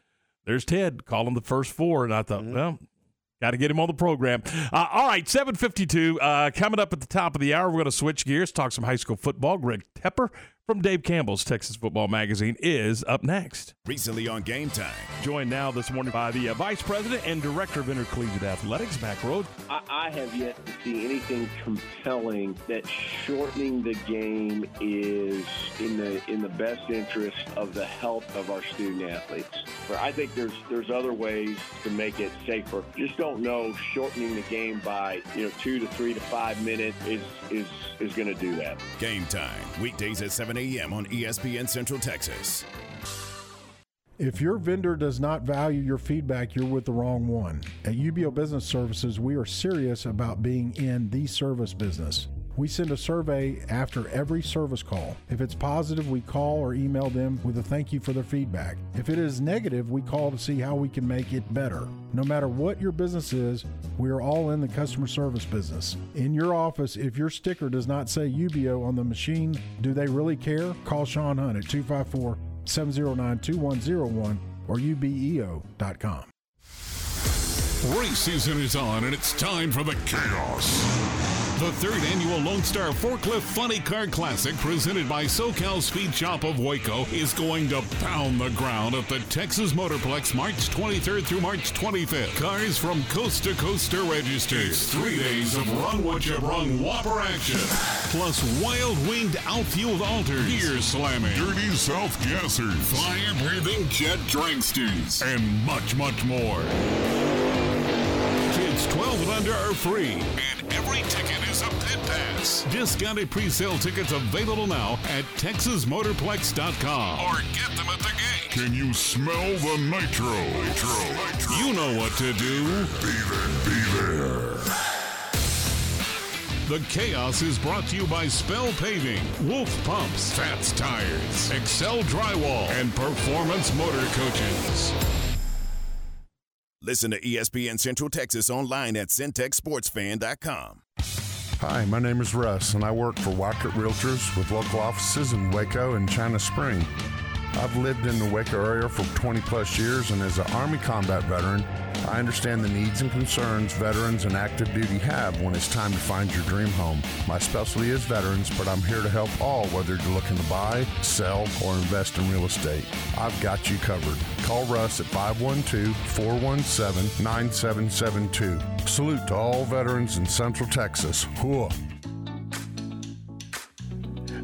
there's Ted calling the first four, and I thought, well, got to get him on the program. Uh, all right, 752. Uh, coming up at the top of the hour, we're going to switch gears, talk some high school football. Greg Tepper from Dave Campbell's Texas Football Magazine is up next. Recently on Game Time. Joined now this morning by the uh, Vice President and Director of Intercollegiate Athletics, Mack Rhoades. I, I have yet to see anything compelling that shortening the game is in the in the best interest of the health of our student athletes. But I think there's there's other ways to make it safer. Just don't know shortening the game by you know two to three to five minutes is is is going to do that. Game Time. Weekdays at 7 a.m. on ESPN Central Texas. If your vendor does not value your feedback, you're with the wrong one. At UBEO Business Services, we are serious about being in the service business. We send a survey after every service call. If it's positive, we call or email them with a thank you for their feedback. If it is negative, we call to see how we can make it better. No matter what your business is, we are all in the customer service business. In your office, if your sticker does not say UBEO on the machine, do they really care? Call Sean Hunt at 254 709 2101 or ubeo.com. Race season is on, and it's time for the chaos. The third annual Lone Star Forklift Funny Car Classic, presented by SoCal Speed Shop of Waco, is going to pound the ground at the Texas Motorplex March 23rd through March 25th. Cars from coast to coast are registered. Three days of run what you brung whopper action, plus wild winged outfield alters, beer slamming, dirty self gassers, fire breathing jet dragsters, and much, much more. Kids 12 and under are free, and every ticket is a pit pass. Discounted pre-sale tickets available now at TexasMotorplex.com or get them at the gate. Can you smell the nitro? Nitro. You know what to do. Be there, be there. The Chaos is brought to you by Spell Paving, Wolf Pumps, Fats Tires, Excel Drywall, and Performance Motor Coaches. Listen to ESPN Central Texas online at centexsportsfan.com. Hi, my name is Russ, and I work for Wackett Realtors with local offices in Waco and China Spring. I've lived in the Waco area for 20 plus years, and as an Army combat veteran, I understand the needs and concerns veterans and active duty have when it's time to find your dream home. My specialty is veterans, but I'm here to help all, whether you're looking to buy, sell, or invest in real estate. I've got you covered. Call Russ at 512 417 9772. Salute to all veterans in Central Texas. Hooah.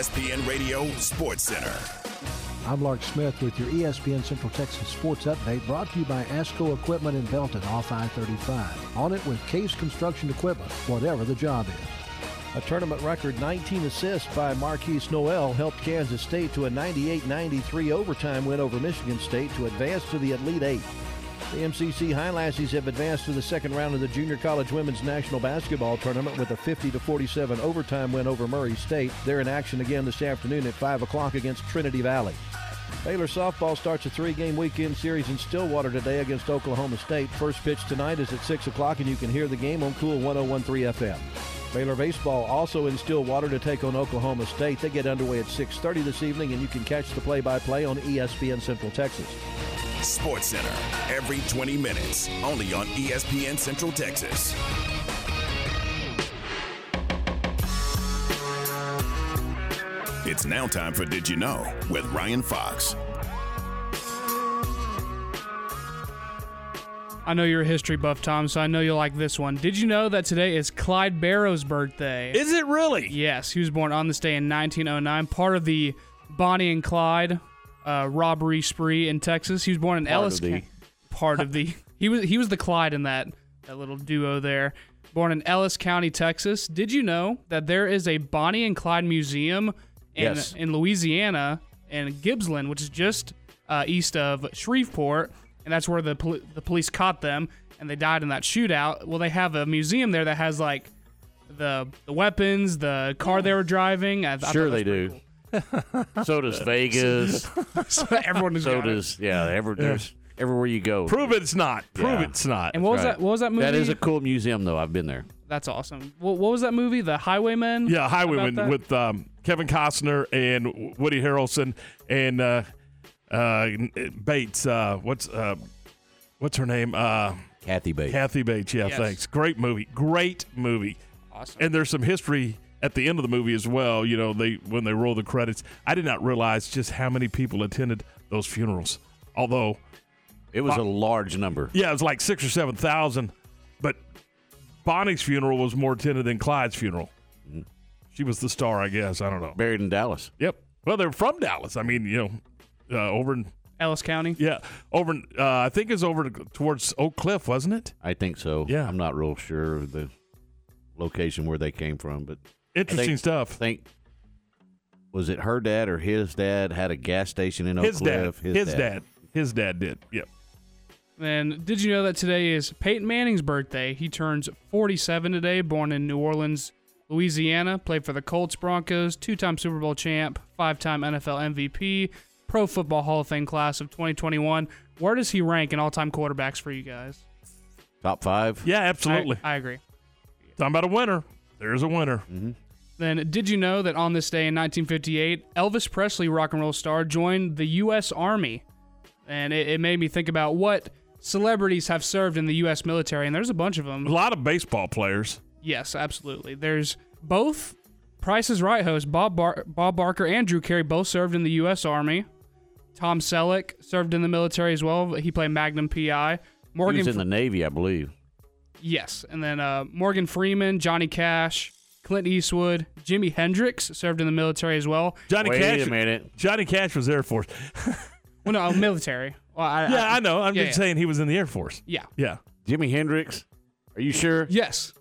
ESPN Radio Sports Center. I'm Lark Smith with your ESPN Central Texas Sports Update brought to you by ASCO Equipment in Belton off I-35. On it with Case Construction Equipment, whatever the job is. A tournament record 19 assists by Markquis Nowell helped Kansas State to a 98-93 overtime win over Michigan State to advance to the Elite Eight. The MCC Highlassies have advanced to the second round of the Junior College Women's National Basketball Tournament with a 50 47 overtime win over Murray State. They're in action again this afternoon at 5 o'clock against Trinity Valley. Baylor softball starts a three-game weekend series in Stillwater today against Oklahoma State. First pitch tonight is at 6 o'clock, and you can hear the game on Cool 1013 FM. Baylor baseball also in Stillwater to take on Oklahoma State. They get underway at 6:30 this evening, and you can catch the play-by-play on ESPN Central Texas. Sports Center, every 20 minutes, only on ESPN Central Texas. It's now time for Did You Know with Ryan Fox. I know you're a history buff, Tom, so I know you'll like this one. Did you know that today is Clyde Barrow's birthday? Is it really? Yes, he was born on this day in 1909, part of the Bonnie and Clyde uh, robbery spree in Texas. He was born in Part Ellis. the- County. Part of the he was he was the Clyde in that that little duo there. Born in Ellis County, Texas. Did you know that there is a Bonnie and Clyde museum in Yes. in Louisiana and Gibsland, which is just uh, east of Shreveport, and that's where the poli- the police caught them and they died in that shootout. Well, they have a museum there that has like the the weapons, the car they were driving. I, I thought Sure that they do. cool. So does Vegas. so everyone so got it. does yeah. Every, there's everywhere you go. Prove it's not. Prove Yeah. it's not. And what was Right. that? What was that movie? That is a cool museum, though. I've been there. That's awesome. What, what was that movie? The Highwaymen. Yeah, About Highwayman with um, Kevin Costner and Woody Harrelson and uh, uh, Bates. Uh, what's uh, what's her name? Uh, Kathy Bates. Kathy Bates. Yeah, Yes. thanks. Great movie. Great movie. Awesome. And there's some history at the end of the movie as well. You know, they when they roll the credits. I did not realize just how many people attended those funerals. Although It was a large number. yeah, it was like six or seven thousand, but Bonnie's funeral was more attended than Clyde's funeral. She was the star, I guess. I don't know. Buried in Dallas. Yep. Well, they're from Dallas. I mean, you know, uh, over in Ellis County. yeah, over. In, uh, I think it's over towards Oak Cliff, wasn't it? I think so. Yeah. I'm not real sure of the location where they came from, but Interesting I think, stuff. I think was it her dad or his dad had a gas station in Oak His dad. Cliff? His, dad. His dad did. Yep. And did you know that today is Peyton Manning's birthday? He turns 47 today, born in New Orleans, Louisiana, played for the Colts, Broncos, two time Super Bowl champ, five time NFL MVP, Pro Football Hall of Fame class of 2021. Where does he rank in all time quarterbacks for you guys? Top five. Yeah, absolutely. I, I agree. Talking about a winner. There's a winner. Mm-hmm. Then, did you know that on this day in 1958, Elvis Presley, rock and roll star, joined the U.S. Army? And it, it made me think about what celebrities have served in the U.S. military, and there's a bunch of them. A lot of baseball players. Yes, absolutely. There's both Price's Right host Bob Bar- Bob Barker and Drew Carey both served in the U.S. Army. Tom Selleck served in the military as well. He played Magnum PI. He Morgan, was in Fre- the Navy, I believe. yes, and then uh, Morgan Freeman, Johnny Cash, Clint Eastwood, Jimi Hendrix served in the military as well. Johnny Wait Cash. a minute. Johnny Cash was Air Force. Well, no, military. Well, I, yeah, I, know. I'm yeah, just yeah. saying he was in the Air Force. Yeah. Yeah. Jimi Hendrix. Are you sure? Yes.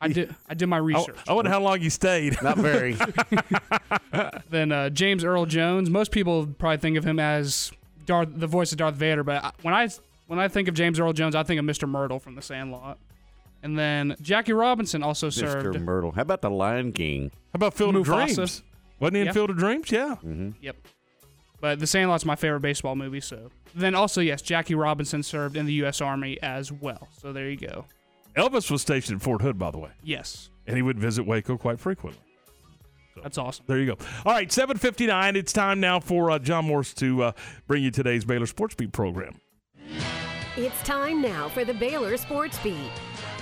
I did. I did my research. I wonder how long he stayed. Not very. then uh, James Earl Jones. Most people probably think of him as Darth, the voice of Darth Vader, but I- when I when I think of James Earl Jones, I think of Mr. Mertle from The Sandlot. And then Jackie Robinson also served. Mr. Mertle. How about the Lion King? How about Field of Mufasa. Dreams? Wasn't he in Yeah. Field of Dreams? Yeah. Mm-hmm. Yep. But The Sandlot's my favorite baseball movie. So then also yes, Jackie Robinson served in the U.S. Army as well. So there you go. Elvis was stationed at Fort Hood, by the way, Yes, and he would visit Waco quite frequently. that's awesome. There you go. All right, 7:59. It's time now for uh, John Morse to uh, bring you today's Baylor Sports Beat program. It's time now for the Baylor Sports Beat.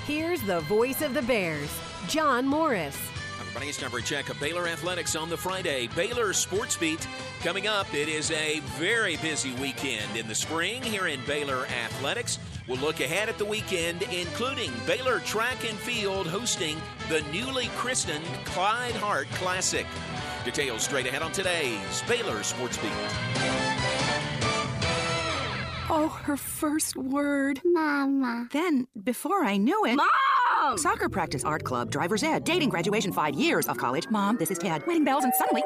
Here's the voice of the Bears, John Morris. Everybody, it's time for a check of Baylor Athletics on the Friday. Baylor Sports Beat coming up. It is a very busy weekend in the spring here in Baylor Athletics. We'll look ahead at the weekend, including Baylor Track and Field hosting the newly christened Clyde Hart Classic. Details straight ahead on today's Baylor Sports Beat. Oh, her first word. Mama. Then, before I knew it. Mom! Soccer practice, art club, driver's ed, dating, graduation, five years of college. Mom, this is Tad. Wedding bells, and suddenly.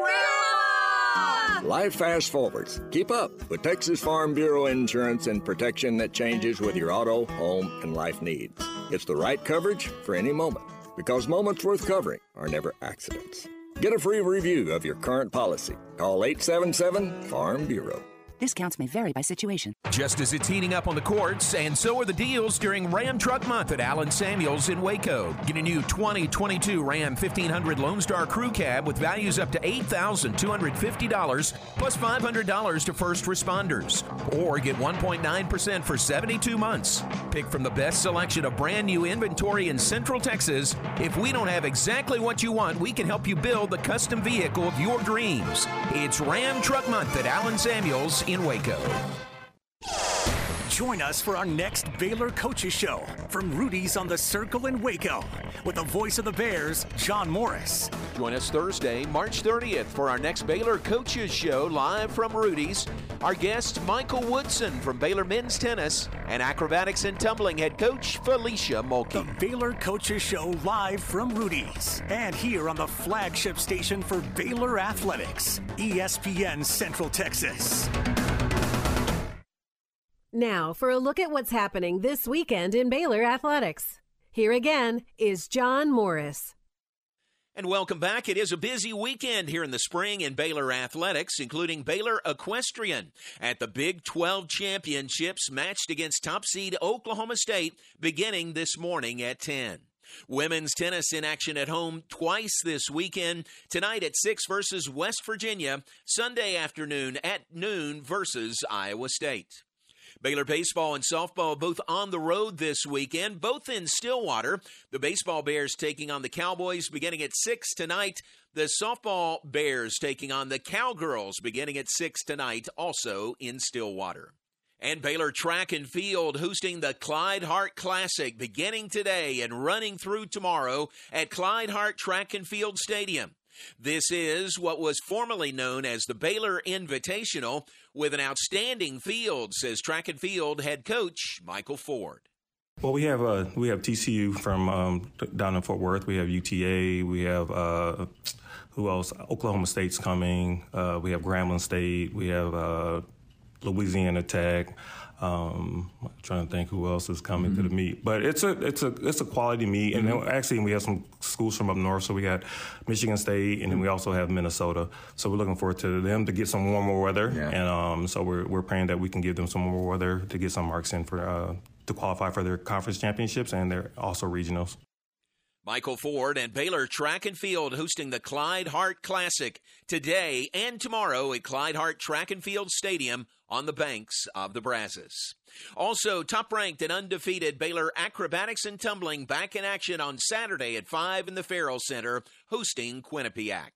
Life fast forwards. Keep up with Texas Farm Bureau insurance and protection that changes with your auto, home, and life needs. It's the right coverage for any moment because moments worth covering are never accidents. Get a free review of your current policy. Call 877 Farm Bureau. Discounts may vary by situation. Just as it's heating up on the courts, and so are the deals during Ram Truck Month at Allen Samuels in Waco. Get a new 2022 Ram 1500 Lone Star Crew Cab with values up to $8,250 plus $500 to first responders. Or get 1.9% for 72 months. Pick from the best selection of brand new inventory in Central Texas. If we don't have exactly what you want, we can help you build the custom vehicle of your dreams. It's Ram Truck Month at Allen Samuels in Waco. Join us for our next Baylor Coaches Show from Rudy's on the Circle in Waco with the voice of the Bears, John Morris. Join us Thursday, March 30th for our next Baylor Coaches Show live from Rudy's. Our guest, Michael Woodson from Baylor Men's Tennis and Acrobatics and Tumbling head coach, Felecia Mulkey. The Baylor Coaches Show live from Rudy's and here on the flagship station for Baylor Athletics, ESPN Central Texas. Now for a look at what's happening this weekend in Baylor athletics. Here again is John Morris. And welcome back. It is a busy weekend here in the spring in Baylor athletics, including Baylor Equestrian at the Big 12 Championships matched against top seed Oklahoma State beginning this morning at 10. Women's tennis in action at home twice this weekend. Tonight at 6 versus West Virginia. Sunday afternoon at noon versus Iowa State. Baylor baseball and softball both on the road this weekend, both in Stillwater. The baseball Bears taking on the Cowboys beginning at 6 tonight. The softball Bears taking on the Cowgirls beginning at 6 tonight, also in Stillwater. And Baylor Track and Field hosting the Clyde Hart Classic beginning today and running through tomorrow at Clyde Hart Track and Field Stadium. This is what was formerly known as the Baylor Invitational with an outstanding field, says track and field head coach Michael Ford. Well, we have uh, we have TCU from um, down in Fort Worth. We have UTA. We have uh, who else? Oklahoma State's coming. Uh, we have Grambling State. We have uh, Louisiana Tech. Um, I'm trying to think who else is coming to the meet, but it's a it's a it's a quality meet, and then actually we have some schools from up north. So we got Michigan State, and then we also have Minnesota. So we're looking forward to them to get some warmer weather, and um, so we're we're praying that we can give them some warmer weather to get some marks in for uh, to qualify for their conference championships and their also regionals. Michael Ford and Baylor Track and Field hosting the Clyde Hart Classic today and tomorrow at Clyde Hart Track and Field Stadium on the banks of the Brazos. Also, top ranked and undefeated Baylor Acrobatics and Tumbling back in action on Saturday at 5 in the Farrell Center hosting Quinnipiac.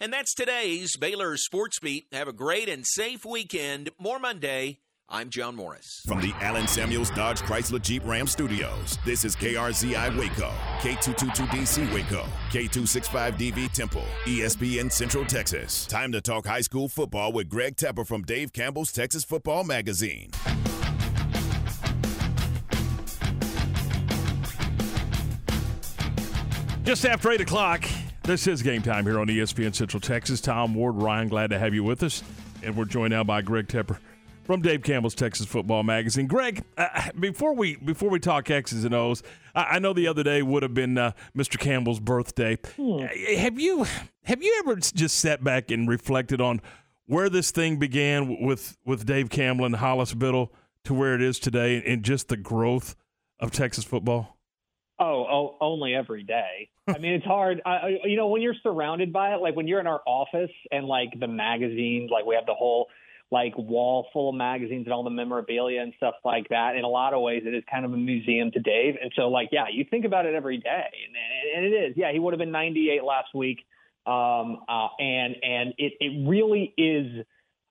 And that's today's Baylor Sports Beat. Have a great and safe weekend. More Monday. I'm John Morris. From the Allen Samuels Dodge Chrysler Jeep Ram Studios, this is KRZI Waco, K222DC Waco, K265DV Temple, ESPN Central Texas. Time to talk high school football with Greg Tepper from Dave Campbell's Texas Football Magazine. Just after 8 o'clock, this is game time here on ESPN Central Texas. Tom Ward, Ryan, glad to have you with us. And we're joined now by Greg Tepper from Dave Campbell's Texas Football Magazine. Greg, uh, before we before we talk X's and O's, I, I know the other day would have been uh, Mr. Campbell's birthday. Hmm. Have you have you ever just sat back and reflected on where this thing began with with Dave Campbell and Hollis Biddle to where it is today, and just the growth of Texas football? Oh, oh, only every day. I mean, it's hard. I, you know, when you're surrounded by it, like when you're in our office and like the magazines, like we have the whole like wall full of magazines and all the memorabilia and stuff like that. In a lot of ways, it is kind of a museum to Dave. And so, like, yeah, you think about it every day, and, and it is. Yeah, he would have been 98 last week, um, uh, and and it it really is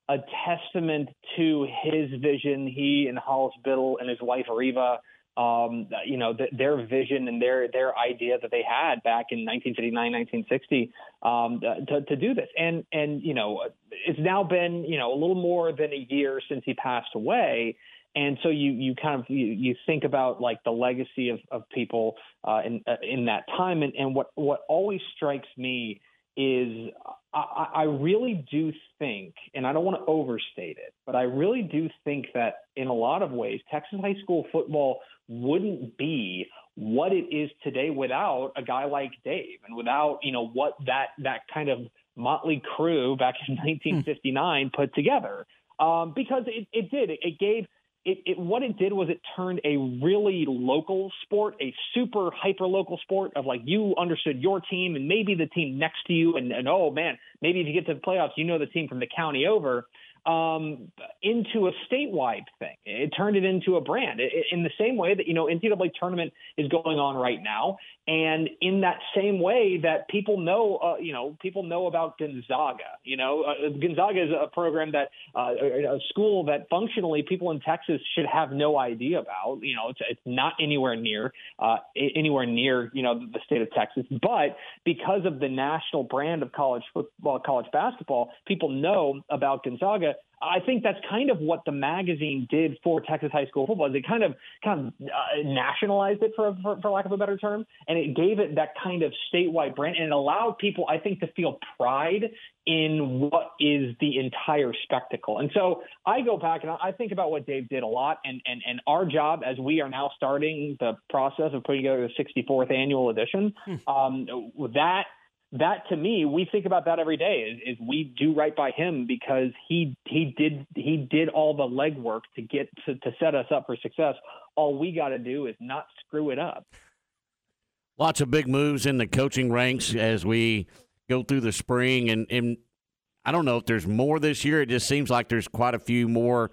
a testament to his vision. He and Hollis Biddle and his wife Reva um, you know, th- their vision and their their idea that they had back in 1959, 1960 um, to, to do this. And and you know, it's now been you know a little more than a year since he passed away. And so you you kind of you, you think about like the legacy of, of people uh, in uh, in that time, and, and what what always strikes me is I, I really do think, and I don't want to overstate it, but I really do think that in a lot of ways, Texas high school football wouldn't be what it is today without a guy like Dave and without, you know, what that that kind of motley crew back in 1959 hmm. put together. Um, because it, it did. It, it gave it, it, what it did was it turned a really local sport, a super hyper local sport of like you understood your team and maybe the team next to you, and, and oh man, maybe if you get to the playoffs, you know the team from the county over um, into a statewide thing. It turned it into a brand in the same way that, you know, NCAA tournament is going on right now. And in that same way that people know, uh, you know, people know about Gonzaga, you know, uh, Gonzaga is a program that, uh, a school that functionally people in Texas should have no idea about. You know, it's, it's not anywhere near, uh, anywhere near, you know, the state of Texas. But because of the national brand of college football, college basketball, people know about Gonzaga I think that's kind of what the magazine did for Texas high school football. They kind of kind of uh, nationalized it, for, for, for lack of a better term, and it gave it that kind of statewide brand, and it allowed people, I think, to feel pride in what is the entire spectacle. And so I go back and I think about what Dave did a lot, and and and our job as we are now starting the process of putting together the 64th annual edition, hmm. um, that that to me, we think about that every day. Is, is, we do right by him because he he did he did all the legwork to get to, to set us up for success. All we got to do is not screw it up. Lots of big moves in the coaching ranks as we go through the spring, and and I don't know if there's more this year. It just seems like there's quite a few more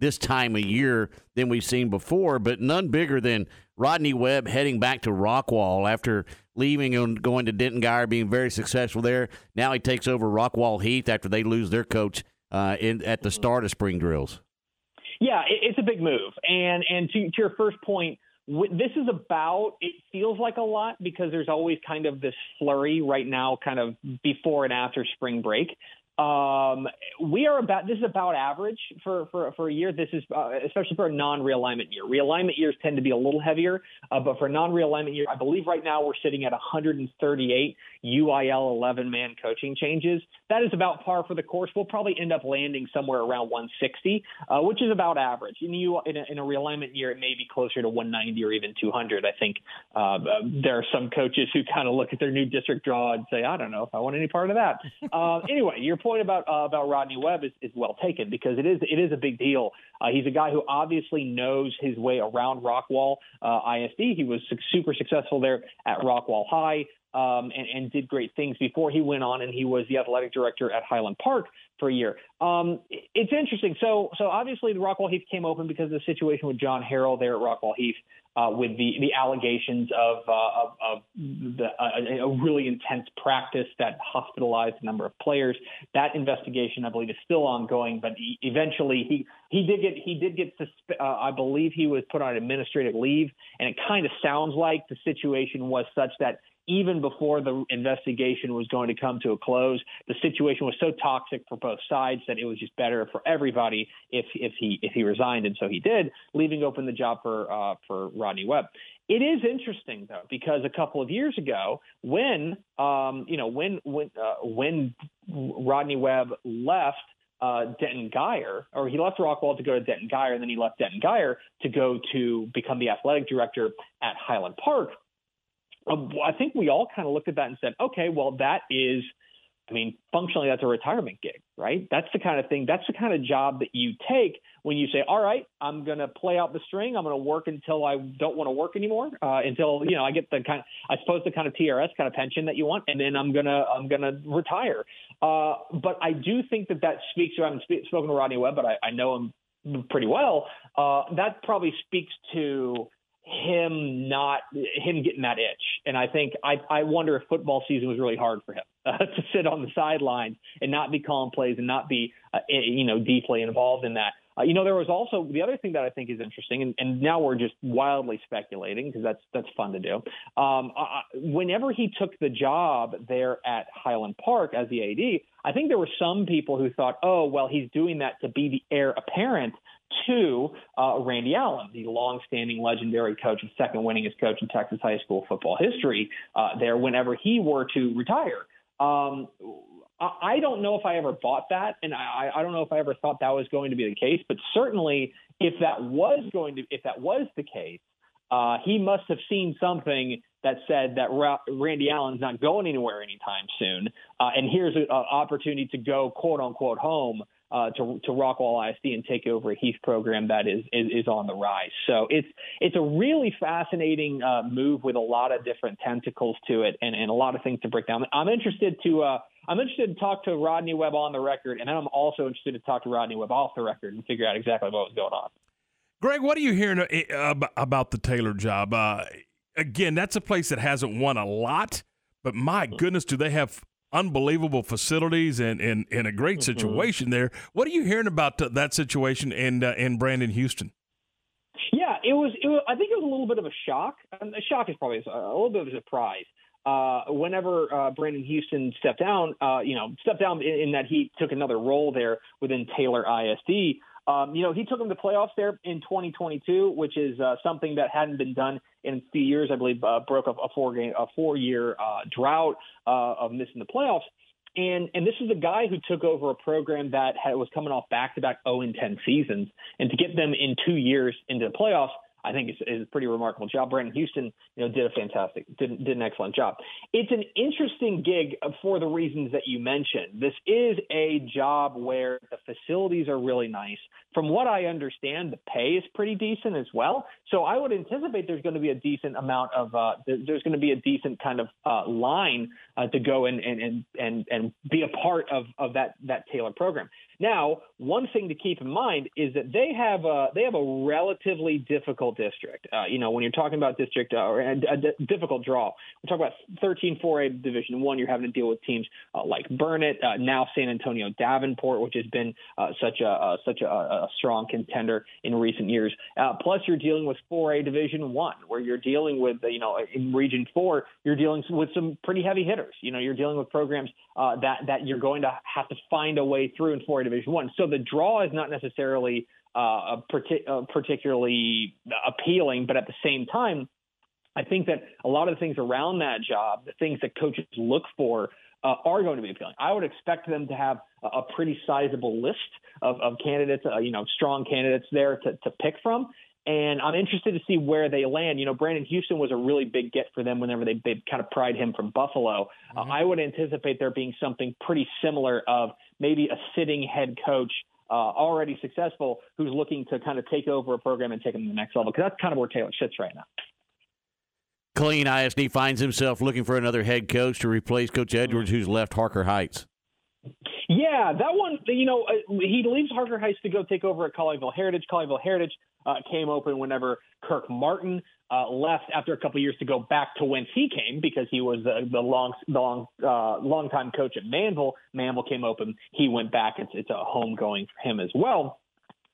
this time of year than we've seen before, but none bigger than Rodney Webb heading back to Rockwall after leaving and going to Denton Guyer, being very successful there. Now he takes over Rockwall Heath after they lose their coach uh, in, at the start of spring drills. Yeah, it's a big move. And and to, to your first point, this is about it feels like a lot because there's always kind of this flurry right now kind of before and after spring break um, we are about this is about average for for, for a year. This is uh, especially for a non-realignment year. Realignment years tend to be a little heavier, uh, but for a non-realignment year, I believe right now we're sitting at 138 UIL 11-man coaching changes. That is about par for the course. We'll probably end up landing somewhere around 160, uh, which is about average. In, you, in, a, in a realignment year, it may be closer to 190 or even 200. I think uh, there are some coaches who kind of look at their new district draw and say, I don't know if I want any part of that. Uh, anyway, your point point about uh, about Rodney Webb is, is well taken because it is it is a big deal. Uh, he's a guy who obviously knows his way around Rockwall uh, ISD. He was su- super successful there at Rockwall High. Um, and, and did great things before he went on and he was the athletic director at Highland Park for a year. Um, it's interesting. So, so obviously the Rockwall Heath came open because of the situation with John Harrell there at Rockwall Heath uh, with the the allegations of uh, of, of the, uh, a really intense practice that hospitalized a number of players. That investigation, I believe, is still ongoing. But he, eventually, he he did get he did get susp- uh, I believe he was put on administrative leave, and it kind of sounds like the situation was such that even before the investigation was going to come to a close, the situation was so toxic for both sides that it was just better for everybody if if he if he resigned, and so he did, leaving open the job for uh, for Rodney Webb. It is interesting though because a couple of years ago, when um, you know when when uh, when Rodney Webb left uh, Denton Guyer, or he left Rockwall to go to Denton Guyer, and then he left Denton Guyer to go to become the athletic director at Highland Park. Um, I think we all kind of looked at that and said, okay, well, that is, I mean, functionally, that's a retirement gig, right? That's the kind of thing, that's the kind of job that you take when you say, all right, I'm going to play out the string. I'm going to work until I don't want to work anymore, uh, until, you know, I get the kind of, I suppose the kind of TRS kind of pension that you want, and then I'm going to, I'm going to retire. Uh, but I do think that that speaks to, I haven't sp- spoken to Rodney Webb, but I, I know him pretty well. Uh, that probably speaks to, him not him getting that itch. And I think I I wonder if football season was really hard for him uh, to sit on the sidelines and not be calling plays and not be uh, you know deeply involved in that. Uh, you know, there was also the other thing that I think is interesting, and, and now we're just wildly speculating because that's that's fun to do. Um, whenever he took the job there at Highland Park as the AD, I think there were some people who thought, oh, well, he's doing that to be the heir apparent to uh, Randy Allen, the longstanding legendary coach and second winningest coach in Texas high school football history, uh, there whenever he were to retire. Um, I, don't know if I ever bought that, and I, I don't know if I ever thought that was going to be the case. But certainly, if that was going to, if that was the case, uh, he must have seen something that said that Ra- Randy Allen's not going anywhere anytime soon, uh, and here's an opportunity to go quote unquote home uh, to to Rockwall ISD and take over a Heath program that is, is, is on the rise. So it's it's a really fascinating uh, move with a lot of different tentacles to it and, and a lot of things to break down. I'm interested to uh, I'm interested to talk to Rodney Webb on the record, and then I'm also interested to talk to Rodney Webb off the record and figure out exactly what was going on. Greg, what are you hearing uh, about the Taylor job? Uh, again, that's a place that hasn't won a lot, but my goodness, do they have unbelievable facilities and and, and a great mm-hmm. situation mm-hmm. there. What are you hearing about that situation in uh, in Brandon Houston? Yeah, it was, it was. I think it was a little bit of a shock. Um, a shock is probably a, a little bit of a surprise. Uh, whenever uh, Brandon Houston stepped down, uh, you know, stepped down in, in, that he took another role there within Taylor ISD. Um, you know, he took them to playoffs there in 2022, which is uh, something that hadn't been done in a few years. I believe uh, broke a, four game, a four year uh, drought uh, of missing the playoffs. And and this is a guy who took over a program that had, was coming off back to back 0 and 10 seasons, and to get them in two years into the playoffs I think is, is a pretty remarkable job. Brandon Houston, you know, did a fantastic, did, did an excellent job. It's an interesting gig for the reasons that you mentioned. This is a job where the facilities are really nice. From what I understand, the pay is pretty decent as well. So I would anticipate there's going to be a decent amount of, uh, there's going to be a decent kind of uh, line uh, to go and, and and and be a part of of that that Taylor program. Now, one thing to keep in mind is that they have a, they have a relatively difficult district. Uh, you know, when you're talking about district uh, or a, a, difficult draw, we're talking about 13 4A Division One. You're having to deal with teams uh, like Burnet, uh, now San Antonio Davenport, which has been uh, such a uh, such a, a, strong contender in recent years. plus, you're dealing with 4A Division One, where you're dealing with you know in Region Four, you're dealing with some pretty heavy hitters. You know, you're dealing with programs that that you're going to have to find a way through in 4A Division One. So the draw is not necessarily uh, uh, particularly appealing, but at the same time, I think that a lot of the things around that job, the things that coaches look for, uh, are going to be appealing. I would expect them to have a, a pretty sizable list of, of candidates, uh, you know, strong candidates there to, to pick from. And I'm interested to see where they land. You know, Brandon Houston was a really big get for them whenever they, they kind of pried him from Buffalo. Uh, I would anticipate there being something pretty similar of maybe a sitting head coach uh, already successful who's looking to kind of take over a program and take them to the next level. Because that's kind of where Taylor sits right now. Killeen ISD finds himself looking for another head coach to replace Coach Edwards, who's left Harker Heights. Yeah, that one, you know, uh, he leaves Harker Heights to go take over at Colleyville Heritage. Colleyville Heritage uh, came open whenever Kirk Martin uh, left after a couple years to go back to whence he came because he was the, the long, long, uh, long time coach at Manville. Manville came open. He went back. It's, it's a home going for him as well.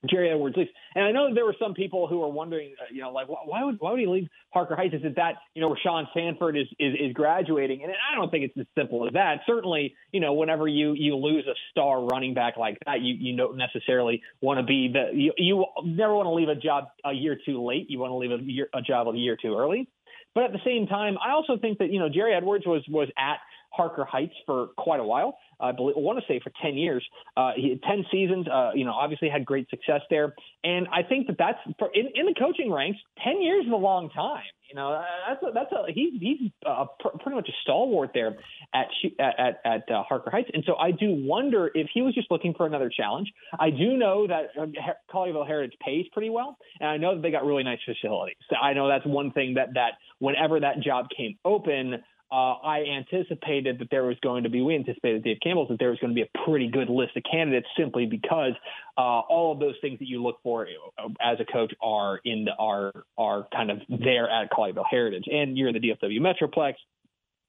Jerry Edwards leaves. And I know there were some people who were wondering, uh, you know, like why would why would he leave Harker Heights? Is it that you know Re'Shaun Sanford is, is is graduating? And I don't think it's as simple as that. Certainly, you know, whenever you you lose a star running back like that, you you don't necessarily want to be the you, you never want to leave a job a year too late. You want to leave a year a job a year too early. But at the same time, I also think that you know Jerry Edwards was was at Harker Heights for quite a while. I believe, I want to say for 10 years, uh, he had 10 seasons, uh, you know, obviously had great success there. And I think that that's for, in, in the coaching ranks, 10 years is a long time. You know, uh, that's a, that's a, he's, he's uh, pr- pretty much a stalwart there at, at, at uh, Harker Heights. And so I do wonder if he was just looking for another challenge. I do know that uh, Colleyville Heritage pays pretty well. And I know that they got really nice facilities. So I know that's one thing that, that whenever that job came open, uh, I anticipated that there was going to be, we anticipated Dave Campbell's that there was going to be a pretty good list of candidates simply because uh, all of those things that you look for uh, as a coach are in the, are are kind of there at Colleyville Heritage, and you're in the DFW Metroplex.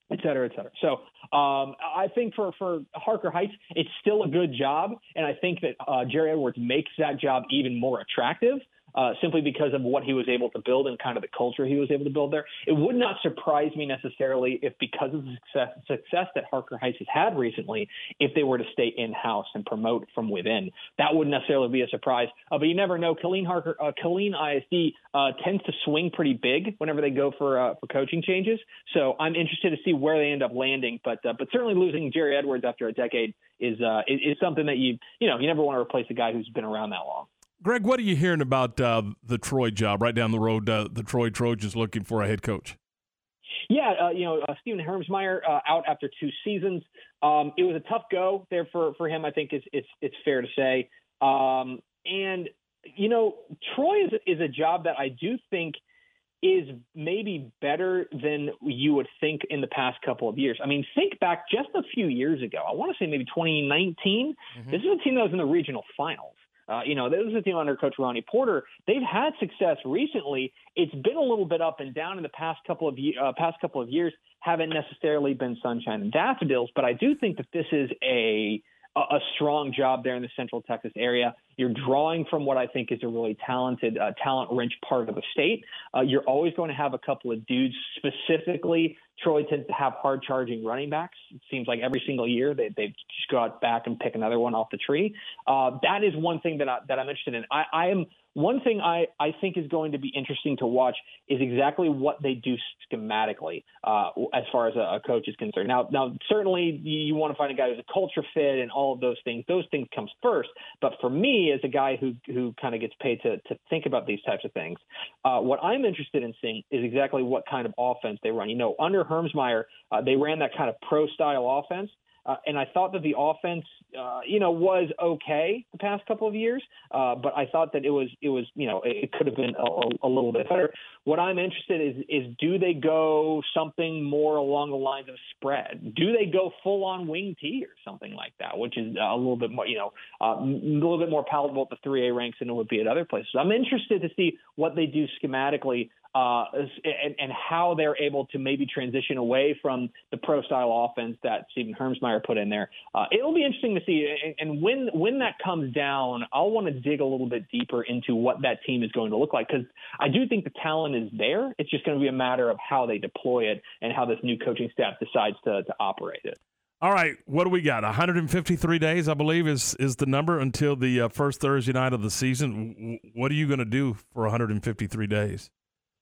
Et cetera, et cetera. So um, I think for, for Harker Heights, it's still a good job, and I think that uh, Jerry Edwards makes that job even more attractive uh, simply because of what he was able to build and kind of the culture he was able to build there. It would not surprise me necessarily if, because of the success, success that Harker Heights has had recently, if they were to stay in house and promote from within. That wouldn't necessarily be a surprise. Uh, but you never know. Killeen Harker, uh, Killeen ISD uh, tends to swing pretty big whenever they go for uh, for coaching changes. So I'm interested to see where they end up landing. But uh, but certainly losing Jerry Edwards after a decade is, uh, is is something that you you know you never want to replace a guy who's been around that long. Greg, what are you hearing about uh, the Troy job right down the road? Uh, the Troy Trojans looking for a head coach. Yeah, uh, you know, uh, Stephen Hermsmeyer uh, out after two seasons. Um, it was a tough go there for, for him. I think it's it's, it's fair to say. Um, and you know, Troy is is a job that I do think is maybe better than you would think in the past couple of years. I mean, think back just a few years ago. I want to say maybe 2019. Mm-hmm. This is a team that was in the regional finals. Uh, you know, this is a team under Coach Ronnie Porter. They've had success recently. It's been a little bit up and down in the past couple of uh, past couple of years. Haven't necessarily been sunshine and daffodils, but I do think that this is a a strong job there in the Central Texas area. You're drawing from what I think is a really talented, uh, talent-rich part of the state. Uh, you're always going to have a couple of dudes. Specifically, Troy tends to have hard-charging running backs. It seems like every single year they they just go out back and pick another one off the tree. Uh, that is one thing that I, that I'm interested in. I, I am one thing I, I think is going to be interesting to watch is exactly what they do schematically uh, as far as a, a, coach is concerned. Now, now certainly you, want to find a guy who's a culture fit and all of those things. Those things comes first. But for me, as a guy who who kind of gets paid to to think about these types of things, uh, what I'm interested in seeing is exactly what kind of offense they run. You know, under Hermsmeyer, uh, they ran that kind of pro style offense. Uh, and I thought that the offense, uh, you know, was okay the past couple of years, uh, but I thought that it was, it was, you know, it, could have been a, a, little bit better. What I'm interested in is, is do they go something more along the lines of spread? Do they go full on wing T or something like that, which is a little bit more, you know, uh, a little bit more palatable at the 3A ranks than it would be at other places. I'm interested to see what they do schematically uh, and, and, how they're able to maybe transition away from the pro style offense that Stephen Hermsmeyer put in there. Uh, it'll be interesting to see. And, and, when when that comes down, I'll want to dig a little bit deeper into what that team is going to look like because I do think the talent is there. It's just going to be a matter of how they deploy it and how this new coaching staff decides to, to operate it. All right, what do we got? 153 days, I believe, is is the number until the uh, first Thursday night of the season. What are you going to do for 153 days?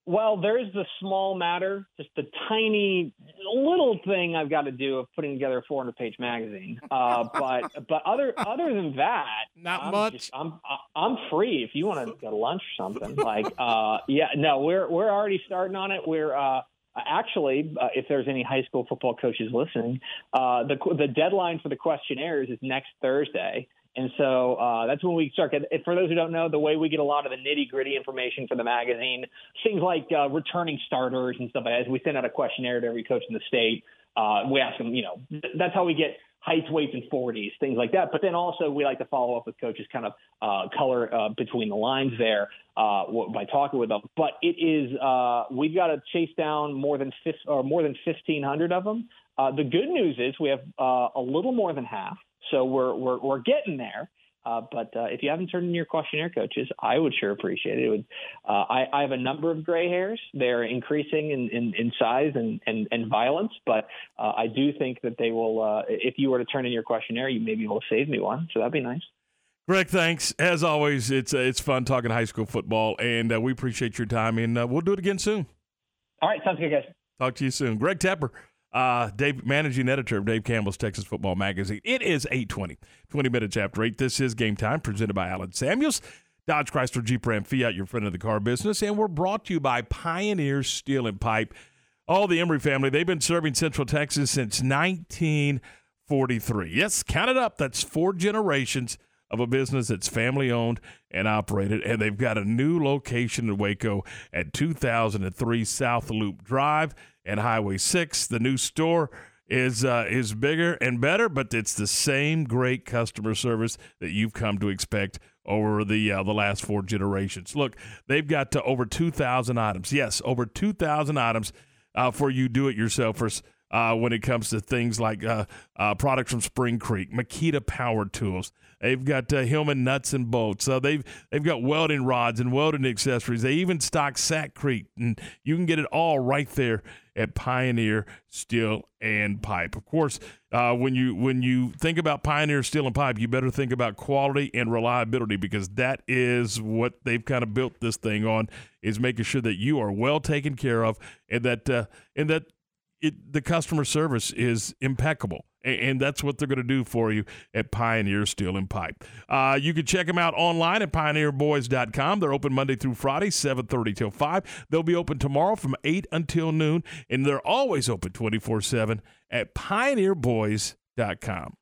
Well, there's the small matter, just the tiny little thing I've got to do of putting together a 400 page magazine. Uh, but but other other than that, not I'm much. Just, I'm I'm free if you want to go to lunch or something. Like uh, yeah, no, we're we're already starting on it. We're uh, actually, uh, if there's any high school football coaches listening, uh, the the deadline for the questionnaires is next Thursday. And so uh, that's when we start. For those who don't know, the way we get a lot of the nitty gritty information for the magazine, things like uh, returning starters and stuff like is we send out a questionnaire to every coach in the state. Uh, we ask them, you know, that's how we get heights, weights, and 40s, things like that. But then also we like to follow up with coaches, kind of uh, color uh, between the lines there uh, by talking with them. But it is uh, we've got to chase down more than 50, or more than 1,500 of them. Uh, the good news is we have uh, a little more than half. So we're we're, we're getting there. Uh, but uh, if you haven't turned in your questionnaire, coaches, I would sure appreciate it. it would, uh, I, I, have a number of gray hairs. They're increasing in, in, in size and, and, and, violence, but uh, I do think that they will. Uh, if you were to turn in your questionnaire, you maybe will save me one. So that'd be nice. Greg, thanks as always. It's uh, it's fun talking high school football, and we appreciate your time. And we'll do it again soon. All right, sounds good, guys. Talk to you soon, Greg Tepper uh, Dave, managing editor of Dave Campbell's Texas Football Magazine. It is 820, 20 minutes after 8. This is Game Time, presented by Allen Samuels. Dodge Chrysler Jeep Ram Fiat, your friend of the car business. And we're brought to you by Pioneer Steel and Pipe. All the Embry family, they've been serving Central Texas since 1943. Yes, count it up. That's four generations of a business that's family owned and operated. And they've got a new location in Waco at 2003 South Loop Drive and Highway 6. The new store is uh, is bigger and better, but it's the same great customer service that you've come to expect over the uh, the last four generations. Look, they've got to over 2,000 items. Yes, over 2,000 items uh, for you do-it-yourselfers. Uh, when it comes to things like uh, uh, products from Spring Creek, Makita Power Tools, they've got uh, Hillman nuts and bolts. Uh, they've they've got welding rods and welding accessories. They even stock Sakrete, and you can get it all right there at Pioneer Steel and Pipe. Of course, uh, when you when you think about Pioneer Steel and Pipe, you better think about quality and reliability because that is what they've kind of built this thing on is making sure that you are well taken care of and that uh, and that it, the customer service is impeccable and that's what they're going to do for you at Pioneer Steel and Pipe. Uh, you can check them out online at pioneerboys.com. They're open Monday through Friday, 7:30 till 5. They'll be open tomorrow from 8 until noon, and they're always open 24/7 at pioneerboys.com.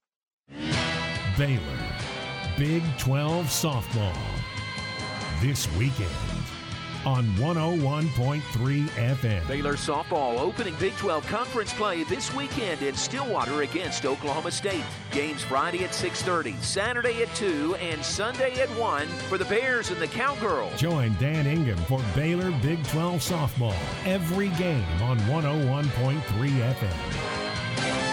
Baylor, Big 12 softball this weekend on 101.3 FM. Baylor softball opening Big 12 conference play this weekend in Stillwater against Oklahoma State. Games Friday at 6:30, Saturday at 2, and Sunday at 1 for the Bears and the Cowgirls. Join Dan Ingham for Baylor Big 12 softball every game on 101.3 FM.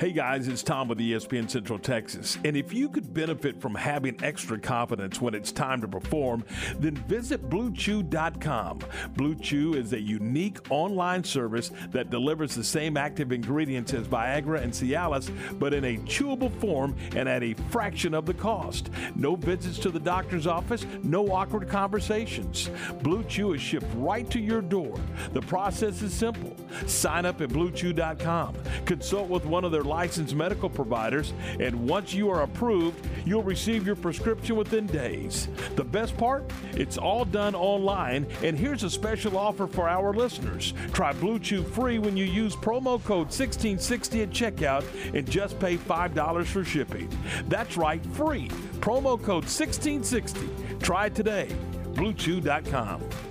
Hey guys, it's Tom with ESPN Central Texas. And if you could benefit from having extra confidence when it's time to perform, then visit BlueChew.com. BlueChew is a unique online service that delivers the same active ingredients as Viagra and Cialis, but in a chewable form and at a fraction of the cost. No visits to the doctor's office, no awkward conversations. BlueChew is shipped right to your door. The process is simple. Sign up at BlueChew.com. Consult with one of their licensed medical providers, and once you are approved, you'll receive your prescription within days. The best part? It's all done online, and here's a special offer for our listeners. Try Blue Chew free when you use promo code 1660 at checkout and just pay $5 for shipping. That's right, free. Promo code 1660. Try it today. BlueChew.com.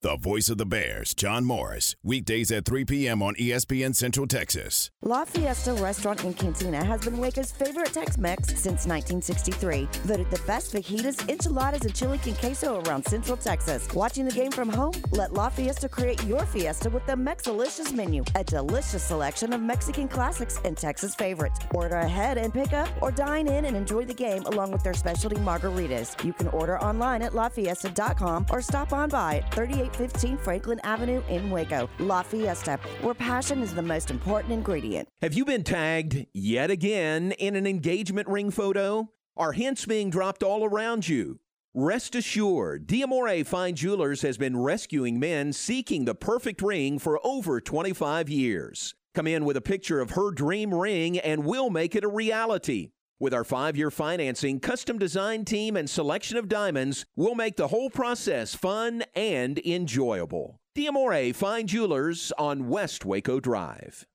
The voice of the Bears, John Morris, weekdays at 3 p.m. on ESPN Central Texas. La Fiesta Restaurant and Cantina has been Waco's favorite Tex Mex since 1963. Voted the best fajitas, enchiladas, and chili con queso around Central Texas. Watching the game from home? Let La Fiesta create your fiesta with the Mexalicious menu, a delicious selection of Mexican classics and Texas favorites. Order ahead and pick up, or dine in and enjoy the game along with their specialty margaritas. You can order online at lafiesta.com or stop on by at 38. 815 Franklin Avenue in Waco, La Fiesta, where passion is the most important ingredient. Have you been tagged yet again in an engagement ring photo? Are hints being dropped all around you? Rest assured, D'Amore Fine Jewelers has been rescuing men seeking the perfect ring for over 25 years. Come in with a picture of her dream ring and we'll make it a reality. With our five year financing, custom design team, and selection of diamonds, we'll make the whole process fun and enjoyable. D'Amore Fine Jewelers on West Waco Drive.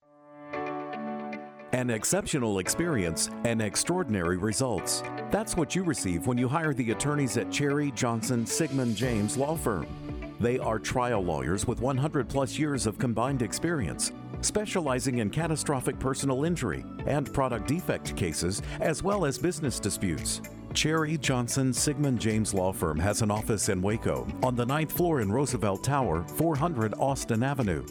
An exceptional experience and extraordinary results. That's what you receive when you hire the attorneys at Cherry Johnson Sigmund James Law Firm. They are trial lawyers with 100 plus years of combined experience, specializing in catastrophic personal injury and product defect cases, as well as business disputes. Cherry Johnson Sigmund James Law Firm has an office in Waco on the ninth floor in Roosevelt Tower, 400 Austin Avenue.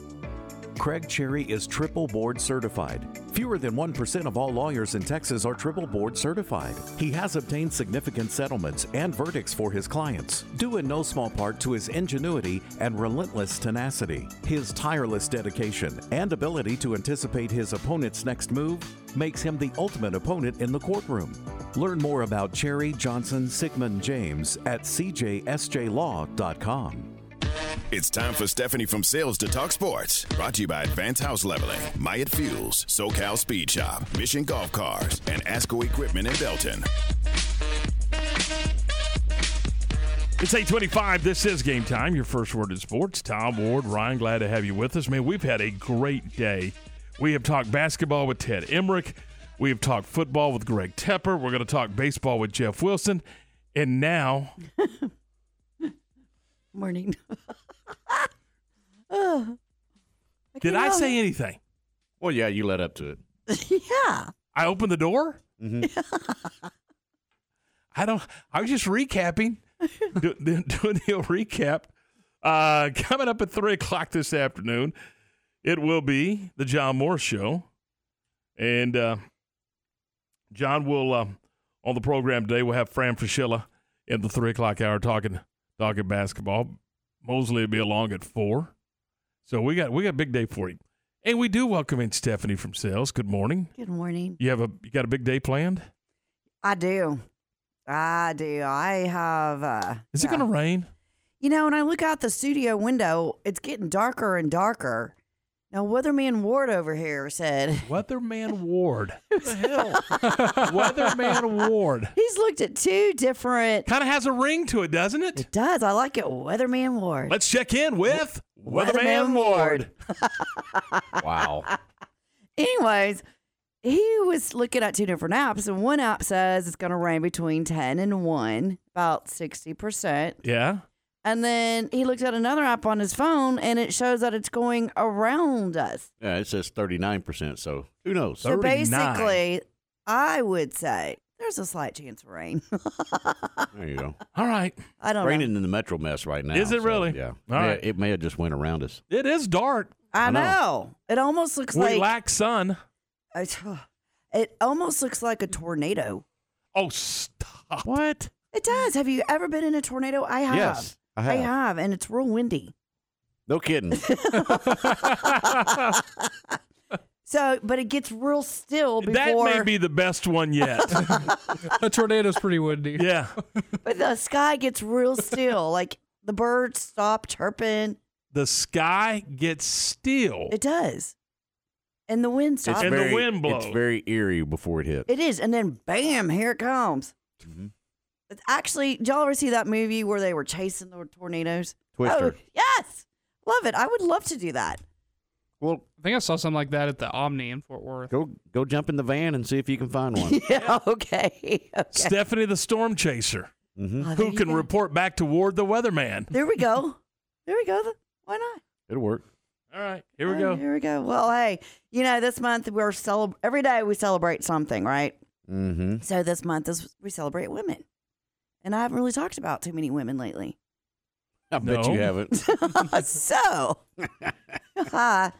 Craig Cherry is triple board certified. Fewer than 1% of all lawyers in Texas are triple board certified. He has obtained significant settlements and verdicts for his clients, due in no small part to his ingenuity and relentless tenacity. His tireless dedication and ability to anticipate his opponent's next move makes him the ultimate opponent in the courtroom. Learn more about Cherry Johnson Sigmund James at cjsjlaw.com. It's time for Stephanie from Sales to Talk Sports. Brought to you by Advanced House Leveling, Myatt Fuels, SoCal Speed Shop, Mission Golf Cars, and Asco Equipment in Belton. It's 825. This is game time. Your first word in sports. Tom Ward, Ryan, glad to have you with us. Man, we've had a great day. We have talked basketball with Ted Emrich. We have talked football with Greg Tepper. We're going to talk baseball with Jeff Wilson. And now, Morning. oh, did I say anything? Well, yeah, you led up to it. yeah. I opened the door? Mm-hmm. I don't. I was just recapping, do, do, doing the recap. Uh, coming up at three o'clock this afternoon, it will be the John Moore Show, and uh, John will uh, on the program today. We'll have Fran Fraschilla in the three o'clock hour talking talking basketball. Mosley will be along at four, so we got we got a big day for you. And we do welcome in Stephanie from Sales. Good morning. Good morning. You have a you got a big day planned? I do. I do. I have. Uh, Is it going to rain? You know, when I look out the studio window, it's getting darker and darker. Now, Weatherman Ward over here said. Weatherman Ward. What the hell? Weatherman Ward. He's looked at two different. Kind of has a ring to it, doesn't it? It does. I like it. Weatherman Ward. Let's check in with Weatherman, Ward. wow. Anyways, he was looking at two different apps, and one app says it's going to rain between 10 and 1, about 60%. Yeah. And then he looks at another app on his phone, and it shows that it's going around us. Yeah, it says 39%, so who knows? So basically, I would say there's a slight chance of rain. There you go. All right. I don't know. Raining in the metro mess right now. Is it so, really? Yeah. All May- right. It may have just went around us. It is dark. I, I know. know. It almost looks We like We lack sun. I- it almost looks like a tornado. Oh, stop. What? It does. Have you ever been in a tornado? I have. Yes, I have. I have, and it's real windy. No kidding. So, but it gets real still before. That may be the best one yet. a tornado's pretty windy. yeah. but the sky gets real still. like the birds stop chirping. The sky gets still. It does, and the wind It's stops. And the wind blows. It's very eerie before it hits. It is, and then bam, here it comes. Mhm. It's actually, did y'all ever see that movie where they were chasing the tornadoes? Twister. Oh, yes, love it. I would love to do that. Well, I think I saw something like that at the Omni in Fort Worth. go go jump in the van and see if you can find one. yeah, okay. okay. Stephanie the Storm Chaser, Mhm. Oh, who can go. report back to Ward the Weatherman. There we go. There we go. Why not? It'll work. All right, here we Oh, go. Here we go. Well, hey, you know, this month we're celeb- every day we celebrate something, right? Mm-hmm. So this month is we celebrate women, and I haven't really talked about too many women lately. I bet you haven't. so, uh,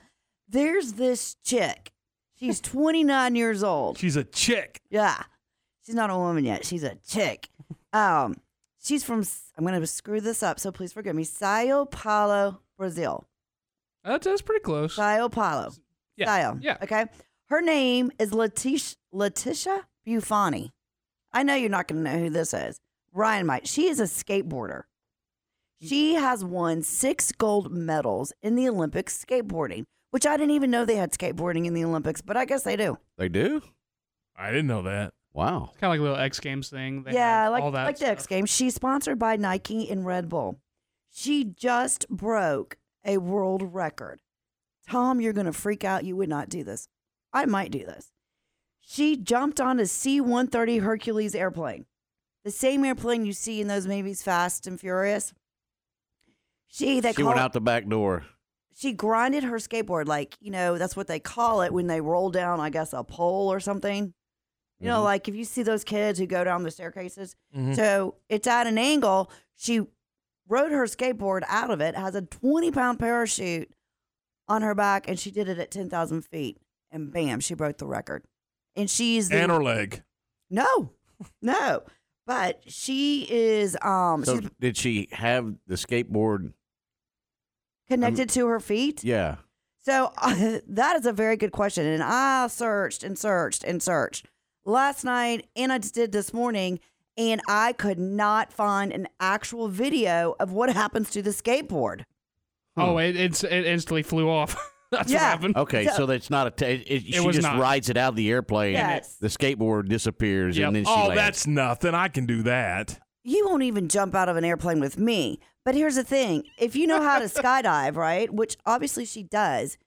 there's this chick. She's 29 years old. She's a chick. Yeah. She's not a woman yet. She's a chick. Um, she's from, I'm going to screw this up, so please forgive me. Sao Paulo, Brazil. That's, that's pretty close. Sao Paulo. Yeah, Sao. yeah. Okay. Her name is Leticia, Leticia Bufoni. I know you're not going to know who this is. Ryan might. She is a skateboarder. She has won six gold medals in the Olympics skateboarding, which I didn't even know they had skateboarding in the Olympics, but I guess they do. They do? I didn't know that. Wow. It's kind of like a little X Games thing. They yeah, have like all that like the X Games. She's sponsored by Nike and Red Bull. She just broke a world record. Tom, you're gonna freak out. You would not do this. I might do this. She jumped on a C-130 Hercules airplane, the same airplane you see in those movies, Fast and Furious. She they she call went out the back door. she grinded her skateboard like you know that's what they call it when they roll down i guess a pole or something you know Mhm. like if you see those kids who go down the staircases Mhm. so it's at an angle she rode her skateboard out of it has a 20 pound parachute on her back and she did it at 10000 feet and bam she broke the record and she's the, And her leg. no no but she is um So she's did she have the skateboard? connected to her feet Yeah. So uh, that is a very good question. And I searched and searched and searched last night, and I just did this morning, and I could not find an actual video of what happens to the skateboard. Oh, it, it's it instantly flew off. That's Yeah. what happened. Okay, so that's not a. T- it, it, she was just not. rides it out of the airplane. Yes. The skateboard disappears, Yep. and then she Oh, lands. that's nothing. I can do that. You won't even jump out of an airplane with me. But here's the thing if you know how to skydive, right, which obviously she does,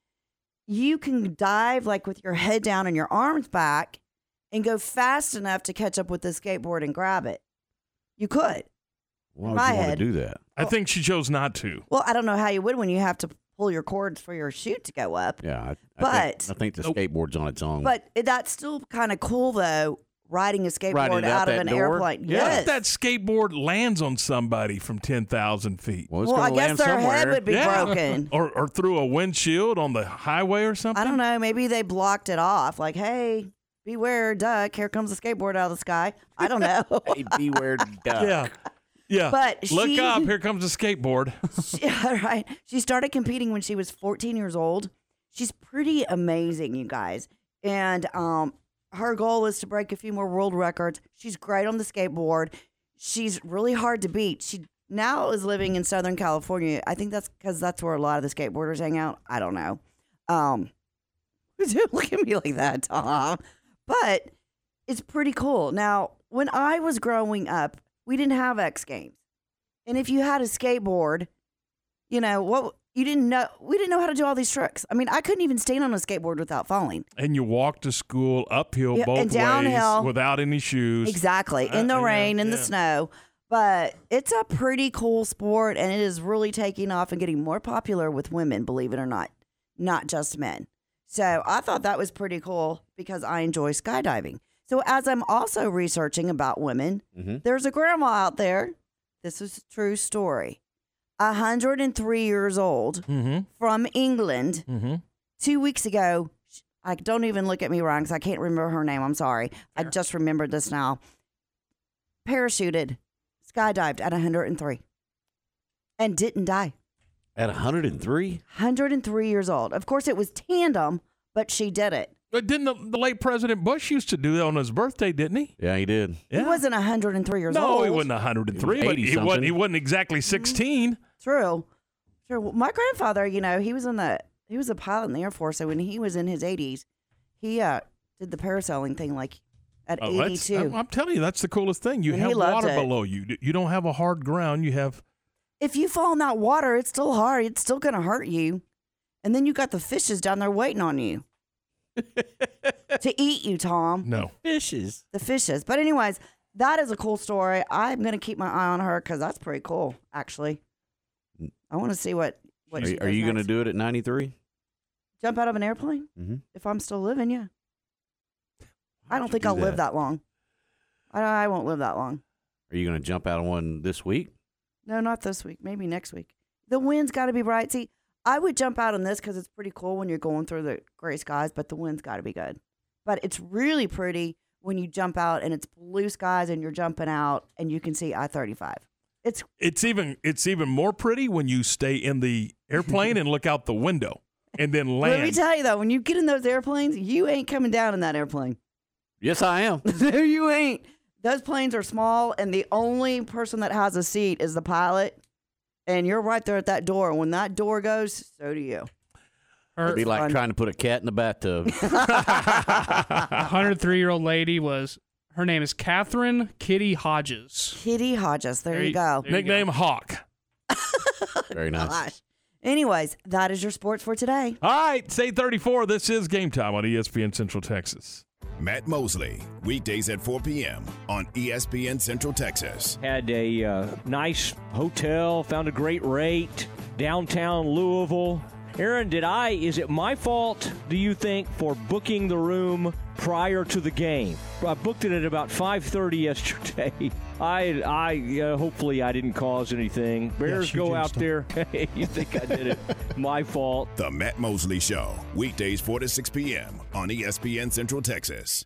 you can dive like with your head down and your arms back and go fast enough to catch up with the skateboard and grab it. You could. Why would my you want to do that? I think she chose not to. Well, I don't know how you would when you have to pull your cords for your chute to go up. Yeah, I, I But- think, I think the skateboard's on its own. But that's still kind of cool, though, riding a skateboard Riding out out of an door? airplane. What Yes. if that skateboard lands on somebody from 10,000 feet? well, it's well, I gonna guess land their somewhere. head would be Yeah. broken. Or, or through a windshield on the highway or something? I don't know. Maybe they blocked it off. Like, hey, beware, duck. Here comes a skateboard out of the sky. I don't know. Hey, beware duck. Yeah. Yeah. But Look she- up. Here comes a skateboard. Yeah, right. She started competing when she was 14 years old. She's pretty amazing, you guys. And um, her goal is to break a few more world records. She's great on the skateboard. She's really hard to beat. She now is living in Southern California. I think that's because that's where a lot of the skateboarders hang out. I don't know. Um, look at me like that, Tom. But it's pretty cool. Now, when I was growing up, we didn't have X Games. And if you had a skateboard, you know, what you didn't know we didn't know how to do all these tricks. I mean, I couldn't even stand on a skateboard without falling. and you walk to school uphill Yeah, both and downhill. ways without any shoes. Exactly. Uh, In the yeah, rain, in the yeah. snow. But it's a pretty cool sport and it is really taking off and getting more popular with women, believe it or not, not just men. So I thought that was pretty cool because I enjoy skydiving. So as I'm also researching about women, Mhm. there's a grandma out there. This is a true story. 103 years old Mm-hmm. from England. Mm-hmm. Two weeks ago, sh- I don't even look at me wrong because I can't remember her name. I'm sorry. I just remembered this now. Parachuted, skydived at 103 and didn't die. At 103? 103 years old. Of course, it was tandem, but she did it. But didn't the, the late President Bush used to do that on his birthday, didn't he? Yeah, he did. He wasn't 103 years no, old. No, he wasn't 103, He was but he 80 wasn't, he wasn't exactly 16. True. True. Well, My grandfather, you know, he was in the he was a pilot in the Air Force, so when he was in his 80s, he uh did the parasailing thing like at Oh, 82. I'm, I'm telling you, that's the coolest thing. You And have water it. below you. You don't have a hard ground. You have if you fall in that water, it's still hard. It's still going to hurt you. And then you got the fishes down there waiting on you to eat you, Tom. no. Fishes. The fishes. But, anyways, that is a cool story. I'm going to keep my eye on her because that's pretty cool, actually. I want to see what what Are, she are you going to do it at 93? jump out of an airplane Mhm. if I'm still living? Yeah. I don't think do I'll live that? that long. I I won't live that long. Are you going to jump out of one this week? No, not this week. Maybe next week. The wind's got to be bright. See, I would jump out on this because it's pretty cool when you're going through the gray skies, but the wind's got to be good. But it's really pretty when you jump out and it's blue skies and you're jumping out and you can see I 35. It's It's even it's even more pretty when you stay in the airplane and look out the window and then land. Let me tell you though, when you get in those airplanes, you ain't coming down in that airplane. Yes, I am. no, you ain't. Those planes are small, and the only person that has a seat is the pilot. And you're right there at that door. When that door goes, so do you. It'd be like fun. trying to put a cat in the bathtub. A 103 year old lady was, her name is Catherine Kitty Hodges. Kitty Hodges. There, you go. Nickname Hawk. Very nice. Gosh. Anyways, that is your sports for today. All right, it's 834. This is Game Time on ESPN Central Texas. Matt Mosley, weekdays at 4 p.m. on ESPN Central Texas. Had a uh, nice hotel, found a great rate downtown Louisville. Aaron, did I? Is it my fault? Do you think for booking the room prior to the game? I booked it at about 5:30 yesterday. I, I, uh, hopefully I didn't cause anything. Bears you go jinxed out there. Hey, you think I did it? my fault. The Matt Mosley Show, weekdays 4 to 6 p.m. on ESPN Central Texas.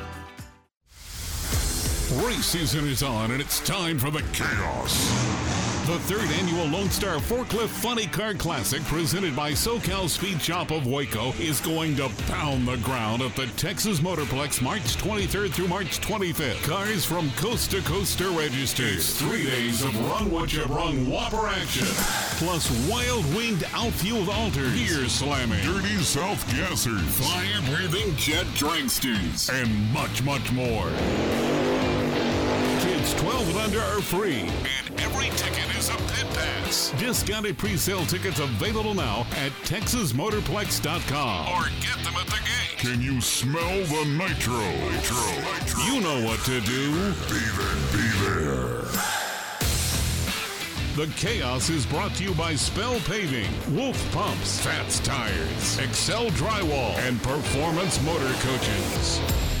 Race season is on, and it's time for the chaos. The third annual Lone Star Forklift Funny Car Classic, presented by SoCal Speed Shop of Waco, is going to pound the ground at the Texas Motorplex March 23rd through March 25th. Cars from coast to coast are registered. Three days of run what you brung whopper action. Plus wild winged outfield alters, gear slamming, dirty South gassers, fire breathing jet dragsters, and much, much more. Kids 12 and under are free, and every ticket is a pit pass. Discounted pre-sale tickets available now at TexasMotorplex.com or get them at the gate. Can you smell the nitro? Nitro. nitro. You know what to do. Be there. Be there. The Chaos is brought to you by Spell Paving, Wolf Pumps, Fats Tires, Excel Drywall, and Performance Motor Coaches.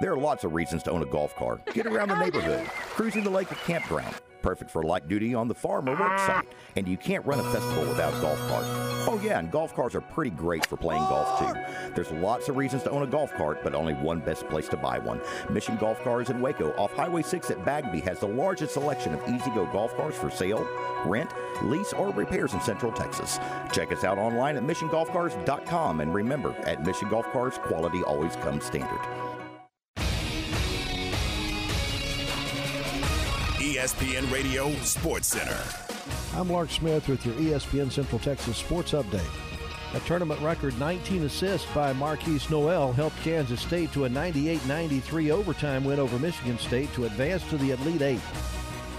There are lots of reasons to own a golf car. Get around the neighborhood, cruising the lake or campground. Perfect for light duty on the farm or work site. And you can't run a festival without a golf cart. Oh, yeah, and golf cars are pretty great for playing golf, too. There's lots of reasons to own a golf cart, but only one best place to buy one. Mission Golf Cars in Waco off Highway 6 at Bagby has the largest selection of E-Z-GO golf cars for sale, rent, lease, or repairs in Central Texas. Check us out online at missiongolfcars.com. And remember, at Mission Golf Cars, quality always comes standard. ESPN Radio Sports Center. I'm Lark Smith with your ESPN Central Texas Sports Update. A tournament record 19 assists by Markquis Nowell helped Kansas State to a 98 93 overtime win over Michigan State to advance to the Elite Eight.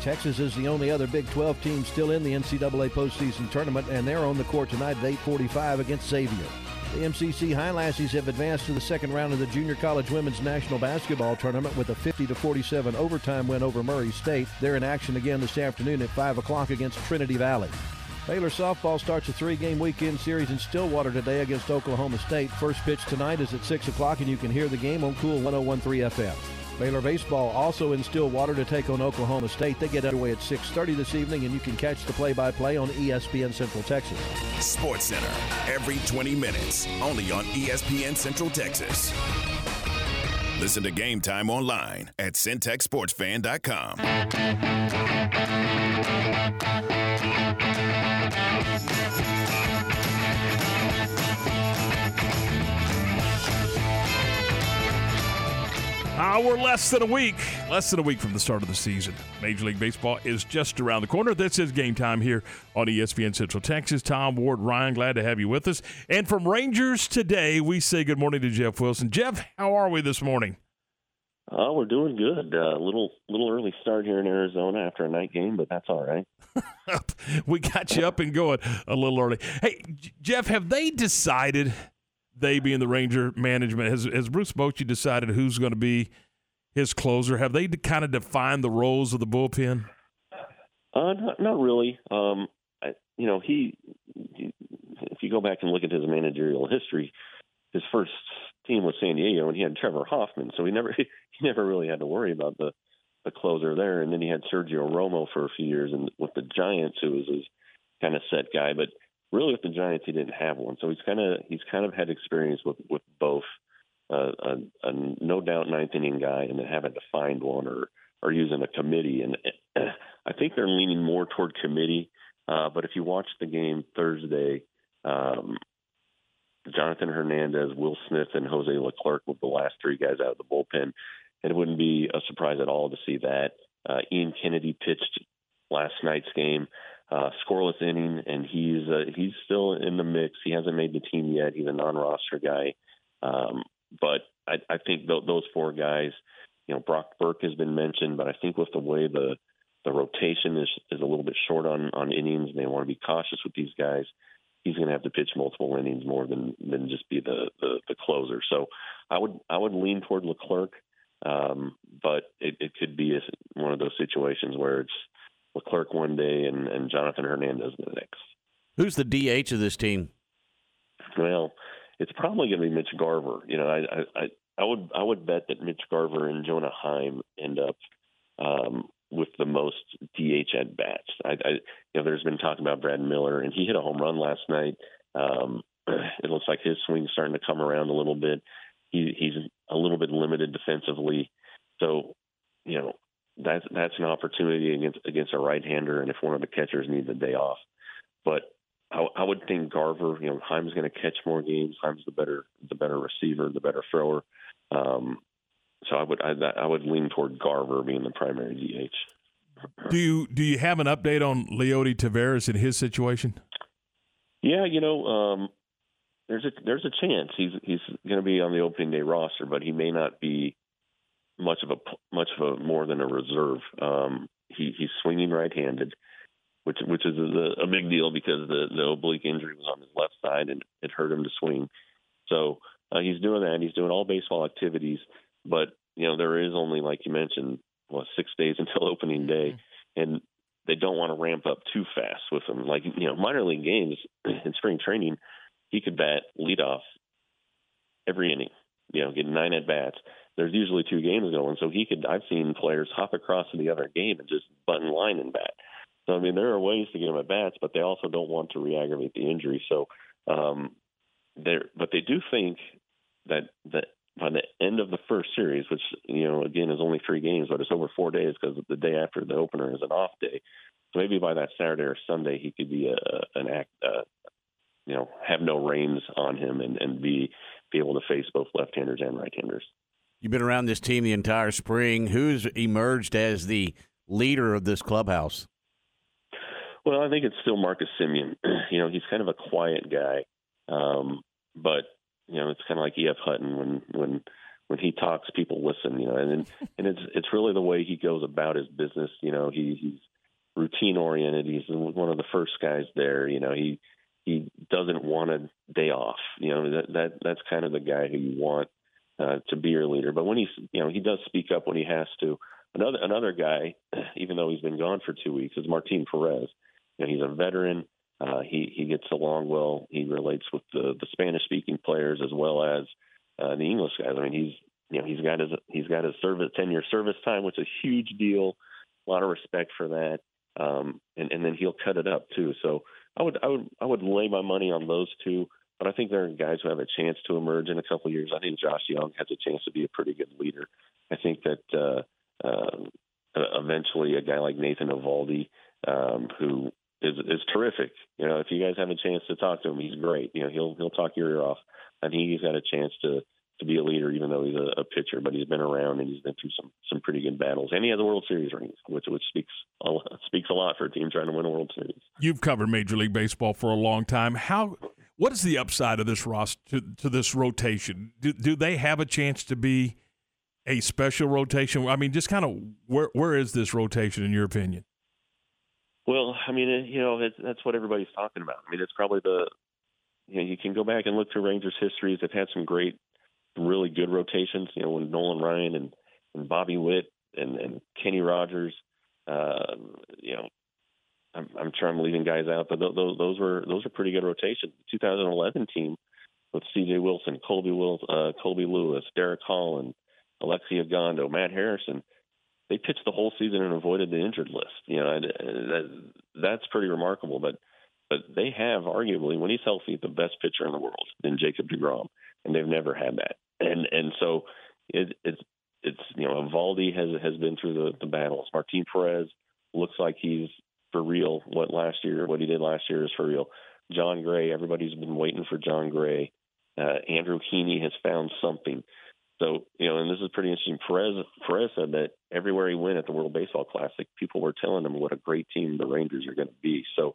Texas is the only other Big 12 team still in the NCAA postseason tournament, and they're on the court tonight at 8:45 against Xavier. The MCC Highlassies have advanced to the second round of the Junior College Women's National Basketball Tournament with a 50 47 overtime win over Murray State. They're in action again this afternoon at 5 o'clock against Trinity Valley. Baylor softball starts a three-game weekend series in Stillwater today against Oklahoma State. First pitch tonight is at 6 o'clock, and you can hear the game on Cool 1013 FM. Baylor baseball also in Stillwater to take on Oklahoma State. They get underway at 6:30 this evening, and you can catch the play-by-play on ESPN Central Texas. Sports Center every 20 minutes, only on ESPN Central Texas. Listen to Game Time online at centexsportsfan.com. Uh, we're less than a week, less than a week from the start of the season. Major League Baseball is just around the corner. This is game time here on ESPN Central Texas. Tom Ward, Ryan, glad to have you with us. And from Rangers today, we say good morning to Jeff Wilson. Jeff, how are we this morning? Oh, we're doing good. A uh, little little early start here in Arizona after a night game, but that's all right. we got you up and going a little early. Hey, Jeff, have they decided? They being the Ranger management has has Bruce Bochy decided who's going to be his closer? Have they kind of defined the roles of the bullpen? Uh, not, not really. Um, I, you know, he, he, if you go back and look at his managerial history, his first team was San Diego, and he had Trevor Hoffman, so he never he never really had to worry about the the closer there. And then he had Sergio Romo for a few years, and with the Giants, who was his kind of set guy, but really with the Giants, he didn't have one. So he's kind of he's kind of had experience with with both uh, a, a no doubt ninth inning guy, and then having to find one or or using a committee. And I think they're leaning more toward committee. Uh, but if you watch the game Thursday, um, Jonathan Hernandez, Will Smith, and Jose Leclerc were the last three guys out of the bullpen. And it wouldn't be a surprise at all to see that. Uh, Ian Kennedy pitched last night's game, uh, scoreless inning, and he's uh, he's still in the mix. He hasn't made the team yet. He's a non-roster guy, um, but I, I think th- those four guys, you know, Brock Burke has been mentioned, but I think with the way the the rotation is is a little bit short on on innings, and they want to be cautious with these guys. He's going to have to pitch multiple innings more than than just be the the, the closer. So I would I would lean toward Leclerc, um, but it, it could be a, one of those situations where it's Leclerc one day and, and Jonathan Hernandez the next. Who's the DH of this team? Well, it's probably going to be Mitch Garver. You know, I, I I would I would bet that Mitch Garver and Jonah Heim end up um, with the most DH at bats. I, I you know, there's been talk about Brad Miller, and he hit a home run last night. Um, it looks like his swing's starting to come around a little bit. He, he's a little bit limited defensively, so you know that's that's an opportunity against against a right-hander, and if one of the catchers needs a day off. But I, I would think Garver, you know, Heim's going to catch more games. Heim's the better the better receiver, the better thrower. Um, so I would I, I would lean toward Garver being the primary DH. Do you do you have an update on Leody Taveras and his situation? Yeah, you know, um, there's a there's a chance he's he's going to be on the opening day roster, but he may not be much of a much of a more than a reserve. Um, he he's swinging right-handed, which which is a, a big deal because the the oblique injury was on his left side and it hurt him to swing. So uh, he's doing that. He's doing all baseball activities, but you know there is only like you mentioned, what six days until opening day, and they don't want to ramp up too fast with him. Like you know, minor league games in spring training, he could bat leadoff every inning. You know, get nine at bats. There's usually two games going, so he could. I've seen players hop across to the other game and just button line and bat. So I mean, there are ways to get him at bats, but they also don't want to re-aggravate the injury. So, um, there, but they do think that that by the end of the first series, which you know again is only three games, but it's over four days because the day after the opener is an off day. So maybe by that Saturday or Sunday, he could be a, an act, uh, you know, have no reins on him and, and be be able to face both left-handers and right-handers. You've been around this team the entire spring. Who's emerged as the leader of this clubhouse? Well, I think it's still Marcus Semien. you know, he's kind of a quiet guy, um, but you know, it's kind of like E.F. Hutton when when when he talks, people listen. You know, and and it's it's really the way he goes about his business. You know, he, he's routine oriented. He's one of the first guys there. You know, he he doesn't want a day off. You know, that that that's kind of the guy who you want uh, to be your leader. But when he's you know he does speak up when he has to. Another another guy, even though he's been gone for two weeks, is Martin Perez. You know, he's a veteran. Uh, he he gets along well. He relates with the the Spanish speaking players as well as uh, the English guys. I mean, he's you know, he's got his he's got his service ten year service time, which is a huge deal. A lot of respect for that, um, and and then he'll cut it up too. So I would I would I would lay my money on those two. But I think there are guys who have a chance to emerge in a couple of years. I think Josh Jung has a chance to be a pretty good leader. I think that uh, uh, eventually a guy like Nathan Eovaldi, um, who is is terrific. You know, if you guys have a chance to talk to him, he's great. You know, he'll he'll talk your ear off. I think he's got a chance to to be a leader, even though he's a, a pitcher. But he's been around and he's been through some some pretty good battles, and he has a World Series ring, which which speaks a speaks a lot for a team trying to win a World Series. You've covered Major League Baseball for a long time. How what is the upside of this roster to, to this rotation? Do, do they have a chance to be a special rotation? I mean, just kind of where where is this rotation in your opinion? Well, I mean, you know, that's what everybody's talking about. I mean, it's probably the you know you can go back and look through Rangers' histories. They've had some great, really good rotations. You know, when Nolan Ryan and and Bobby Witt and and Kenny Rogers. Uh, you know, I'm, I'm sure I'm leaving guys out, but those those were those are pretty good rotations. The 2011 team with C.J. Wilson, Colby Will, uh, Colby Lewis, Derek Holland, Alexi Ogando, Matt Harrison. They pitched the whole season and avoided the injured list. You know, that, that's pretty remarkable. But but they have arguably, when he's healthy, the best pitcher in the world in Jacob Degrom, and they've never had that. And and so it, it's it's you know, Eovaldi has has been through the, the battles. Martin Perez looks like he's for real. What last year, what he did last year is for real. Jon Gray, everybody's been waiting for Jon Gray. Uh, Andrew Heaney has found something. So, you know, and this is pretty interesting. Perez, Perez said that everywhere he went at the World Baseball Classic, people were telling him what a great team the Rangers are going to be. So,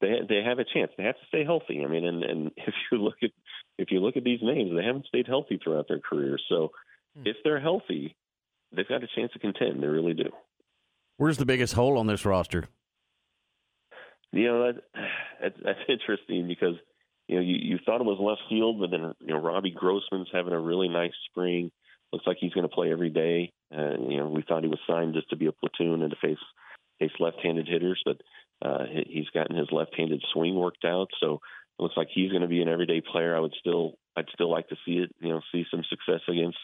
they they have a chance. They have to stay healthy. I mean, and and if you look at if you look at these names, they haven't stayed healthy throughout their careers. So, hmm. if they're healthy, they've got a chance to contend. They really do. Where's the biggest hole on this roster? You know, that, that's, interesting because you know you, you thought it was left field, but then you know Robbie Grossman's having a really nice spring. Looks like he's going to play every day. And you know, we thought he was signed just to be a platoon and to face face left-handed hitters, but uh, he's gotten his left-handed swing worked out. So it looks like he's going to be an everyday player. I would still I'd still like to see it. You know, see some success against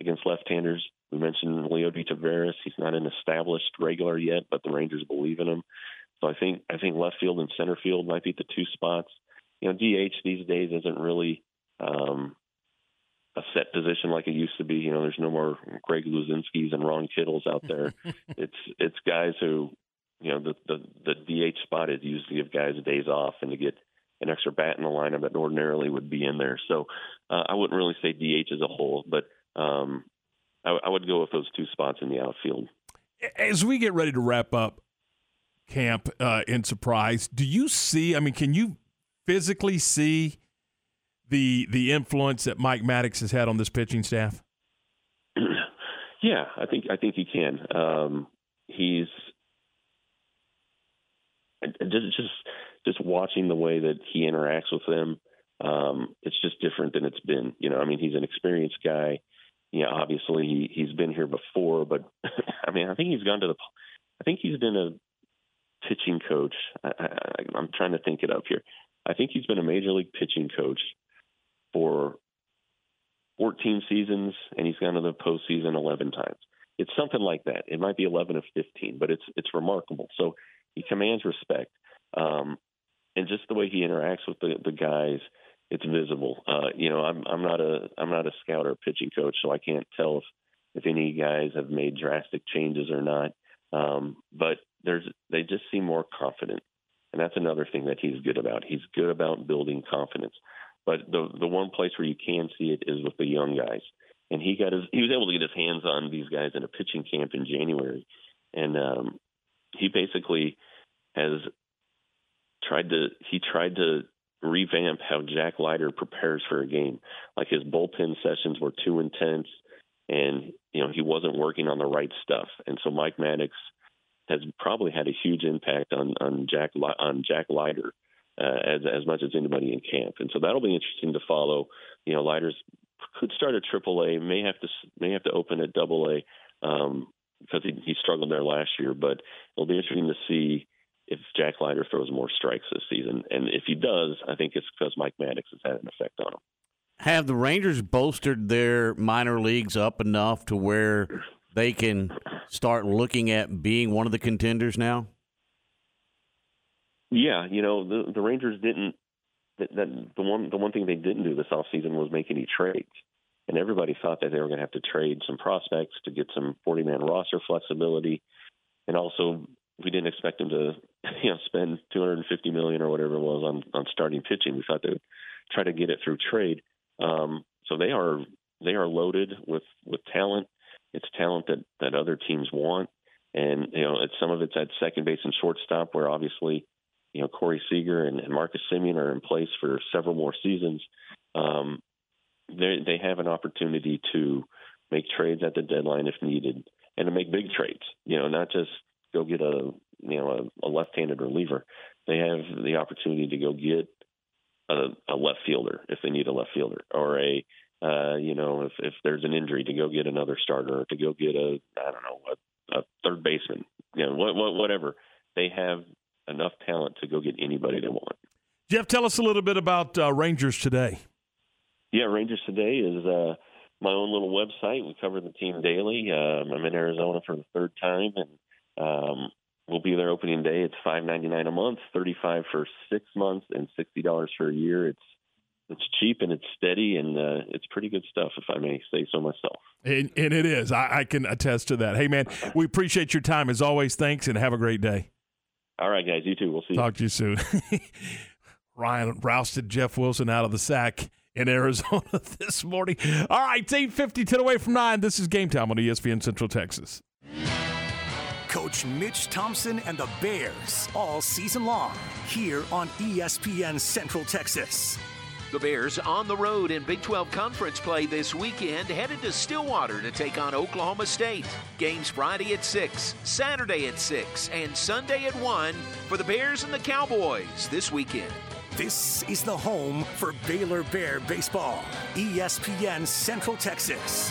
against left-handers. We mentioned Leody Taveras. He's not an established regular yet, but the Rangers believe in him. So I think I think left field and center field might be the two spots. You know, DH these days isn't really um, a set position like it used to be. You know, there's no more Greg Luzinski's and Ron Kittles out there. it's it's guys who, you know, the, the the DH spot is used to give guys days off and to get an extra bat in the lineup that ordinarily would be in there. So uh, I wouldn't really say DH as a whole, but um, I, I would go with those two spots in the outfield. As we get ready to wrap up, camp uh, in Surprise. Do you see? I mean, can you physically see the the influence that Mike Maddux has had on this pitching staff? Yeah, I think I think he can. Um, he's just just watching the way that he interacts with them. Um, it's just different than it's been. You know, I mean, he's an experienced guy. Yeah, obviously he, he's been here before, but I mean, I think he's gone to the. I think he's been a pitching coach. I, I, I'm trying to think it up here. I think he's been a major league pitching coach for 14 seasons, and he's gone to the postseason 11 times. It's something like that. It might be 11 of 15, but it's it's remarkable. So he commands respect, um, and just the way he interacts with the the guys, it's visible. Uh, you know, I'm I'm not a I'm not a scout or a pitching coach, so I can't tell if if any guys have made drastic changes or not. Um, but there's they just seem more confident, and that's another thing that he's good about. He's good about building confidence. But the the one place where you can see it is with the young guys, and he got his he was able to get his hands on these guys in a pitching camp in January, and um, he basically has tried to he tried to revamp how Jack Leiter prepares for a game. Like his bullpen sessions were too intense, and you know he wasn't working on the right stuff. And so Mike Maddux has probably had a huge impact on on Jack on Jack Leiter uh, as as much as anybody in camp, and so that'll be interesting to follow. You know, Leiter's could start at Triple A, may have to may have to open at Double A um, because he, he struggled there last year. But it'll be interesting to see if Jack Leiter throws more strikes this season, and if he does, I think it's because Mike Maddux has had an effect on him. have the Rangers bolstered their minor leagues up enough to where they can start looking at being one of the contenders now? Yeah, you know the the Rangers didn't. That, that the one the one thing they didn't do this offseason was make any trades, and everybody thought that they were going to have to trade some prospects to get some forty man roster flexibility, and also we didn't expect them to you know spend two hundred and fifty million or whatever it was on on starting pitching. We thought they would try to get it through trade. Um, so they are they are loaded with with talent. It's talent that that other teams want, and you know it's some of it's at second base and shortstop where obviously you know Corey Seager and, and Marcus Semien are in place for several more seasons. Um, they they have an opportunity to make trades at the deadline if needed, and to make big trades. You know, not just go get a you know a, a left-handed reliever. They have the opportunity to go get a, a left fielder if they need a left fielder, or a uh, you know if if there's an injury to go get another starter, to go get a I don't know a, a third baseman. You know, what, what, whatever. They have enough talent to go get anybody they want. Jeff, tell us a little bit about uh, Rangers today. Yeah, Rangers today is uh, my own little website. We cover the team daily. Um, I'm in Arizona for the third time, and um, we'll be there opening day. It's five ninety nine a month, thirty five for six months, and sixty dollars for a year. It's it's cheap and it's steady and uh, it's pretty good stuff, if I may say so myself. And, and it is. I, I can attest to that. Hey, man, we appreciate your time as always. Thanks, and have a great day. All right, guys. You too. We'll see. You. Talk to you soon. Ryan rousted Jeff Wilson out of the sack in Arizona this morning. All right, it's 8.50, 10 away from 9. This is Game Time on ESPN Central Texas. Coach Mitch Thompson and the Bears all season long here on ESPN Central Texas. The Bears on the road in Big 12 Conference play this weekend, headed to Stillwater to take on Oklahoma State. Games Friday at 6, Saturday at 6, and Sunday at 1 for the Bears and the Cowboys this weekend. This is the home for Baylor Bear baseball. ESPN Central Texas.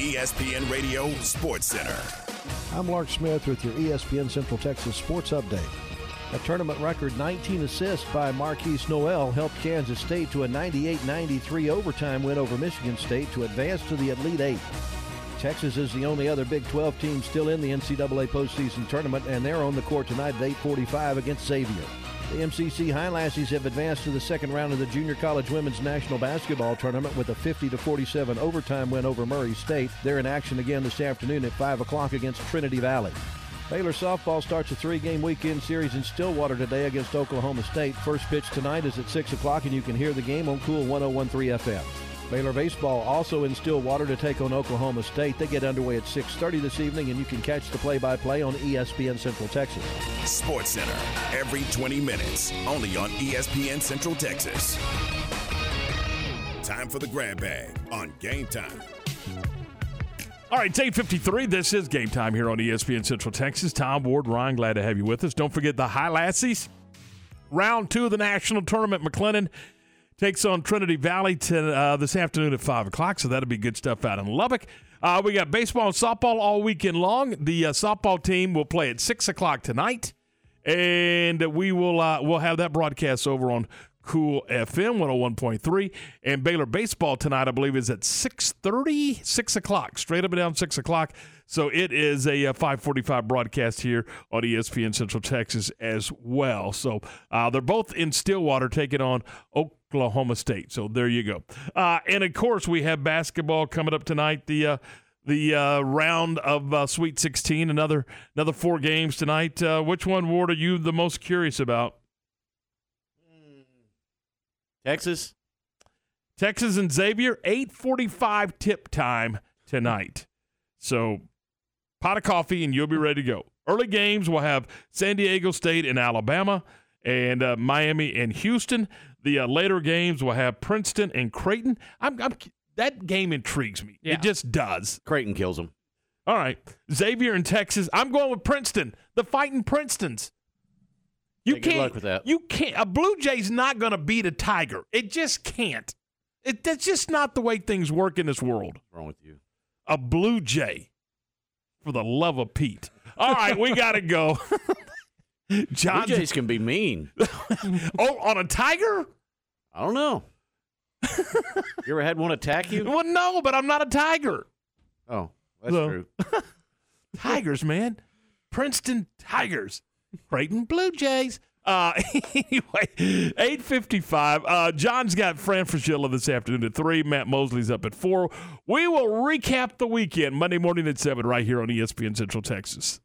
ESPN Radio Sports Center. I'm Lark Smith with your ESPN Central Texas Sports Update. A tournament record 19 assists by Markquis Nowell helped Kansas State to a 98 93 overtime win over Michigan State to advance to the Elite Eight. Texas is the only other Big 12 team still in the NCAA postseason tournament, and they're on the court tonight at 8:45 against Xavier. The MCC Highlassies have advanced to the second round of the Junior College Women's National Basketball Tournament with a 50 47 overtime win over Murray State. They're in action again this afternoon at 5 o'clock against Trinity Valley. Baylor softball starts a three-game weekend series in Stillwater today against Oklahoma State. First pitch tonight is at 6 o'clock, and you can hear the game on Cool 1013 FM. Baylor baseball also in Stillwater to take on Oklahoma State. They get underway at 6:30 this evening, and you can catch the play-by-play on ESPN Central Texas. Sports Center, every 20 minutes, only on ESPN Central Texas. Time for the grab bag on Game Time. All right, it's 853. This is game time here on ESPN Central Texas. Tom Ward, Ryan, glad to have you with us. Don't forget the High Lassies. Round two of the national tournament. McLennan takes on Trinity Valley to, uh, this afternoon at 5 o'clock, so that'll be good stuff out in Lubbock. Uh, we got baseball and softball all weekend long. The uh, softball team will play at 6 o'clock tonight, and we will uh, we'll have that broadcast over on Cool FM 101.3. And Baylor baseball tonight, I believe, is at 6.30, 6 o'clock, straight up and down 6 o'clock. So it is a, uh 545 broadcast here on ESPN Central Texas as well. So uh, they're both in Stillwater taking on Oklahoma State. So there you go. Uh, and of course, we have basketball coming up tonight. The uh, the uh, round of uh, Sweet 16, another another four games tonight. Uh, which one, Ward, are you the most curious about? Texas. Texas and Xavier, 845 tip time tonight. So pot of coffee and you'll be ready to go. Early games, we'll have San Diego State and Alabama and uh, Miami and Houston. The uh, later games, we'll have Princeton and Creighton. I'm, I'm, that game intrigues me. It just does. Creighton kills them. All right. Xavier and Texas. I'm going with Princeton. The fighting Princetons. You Yeah, can't. luck with that. You can't. A Blue Jay's not going to beat a Tiger. It just can't. It, that's just not the way things work in this world. What's wrong with you? A Blue Jay, for the love of Pete. All right, we got to go. John Blue Jays can be mean. oh, on a Tiger? I don't know. you ever had one attack you? Well, no, but I'm not a Tiger. Oh, that's So- true. Tigers, man. Princeton Tigers. Creighton Blue Jays. Uh, anyway, 855. Uh, John's got Fran Fraschilla this afternoon at 3. Matt Mosley's up at 4. We will recap the weekend Monday morning at 7 right here on ESPN Central Texas.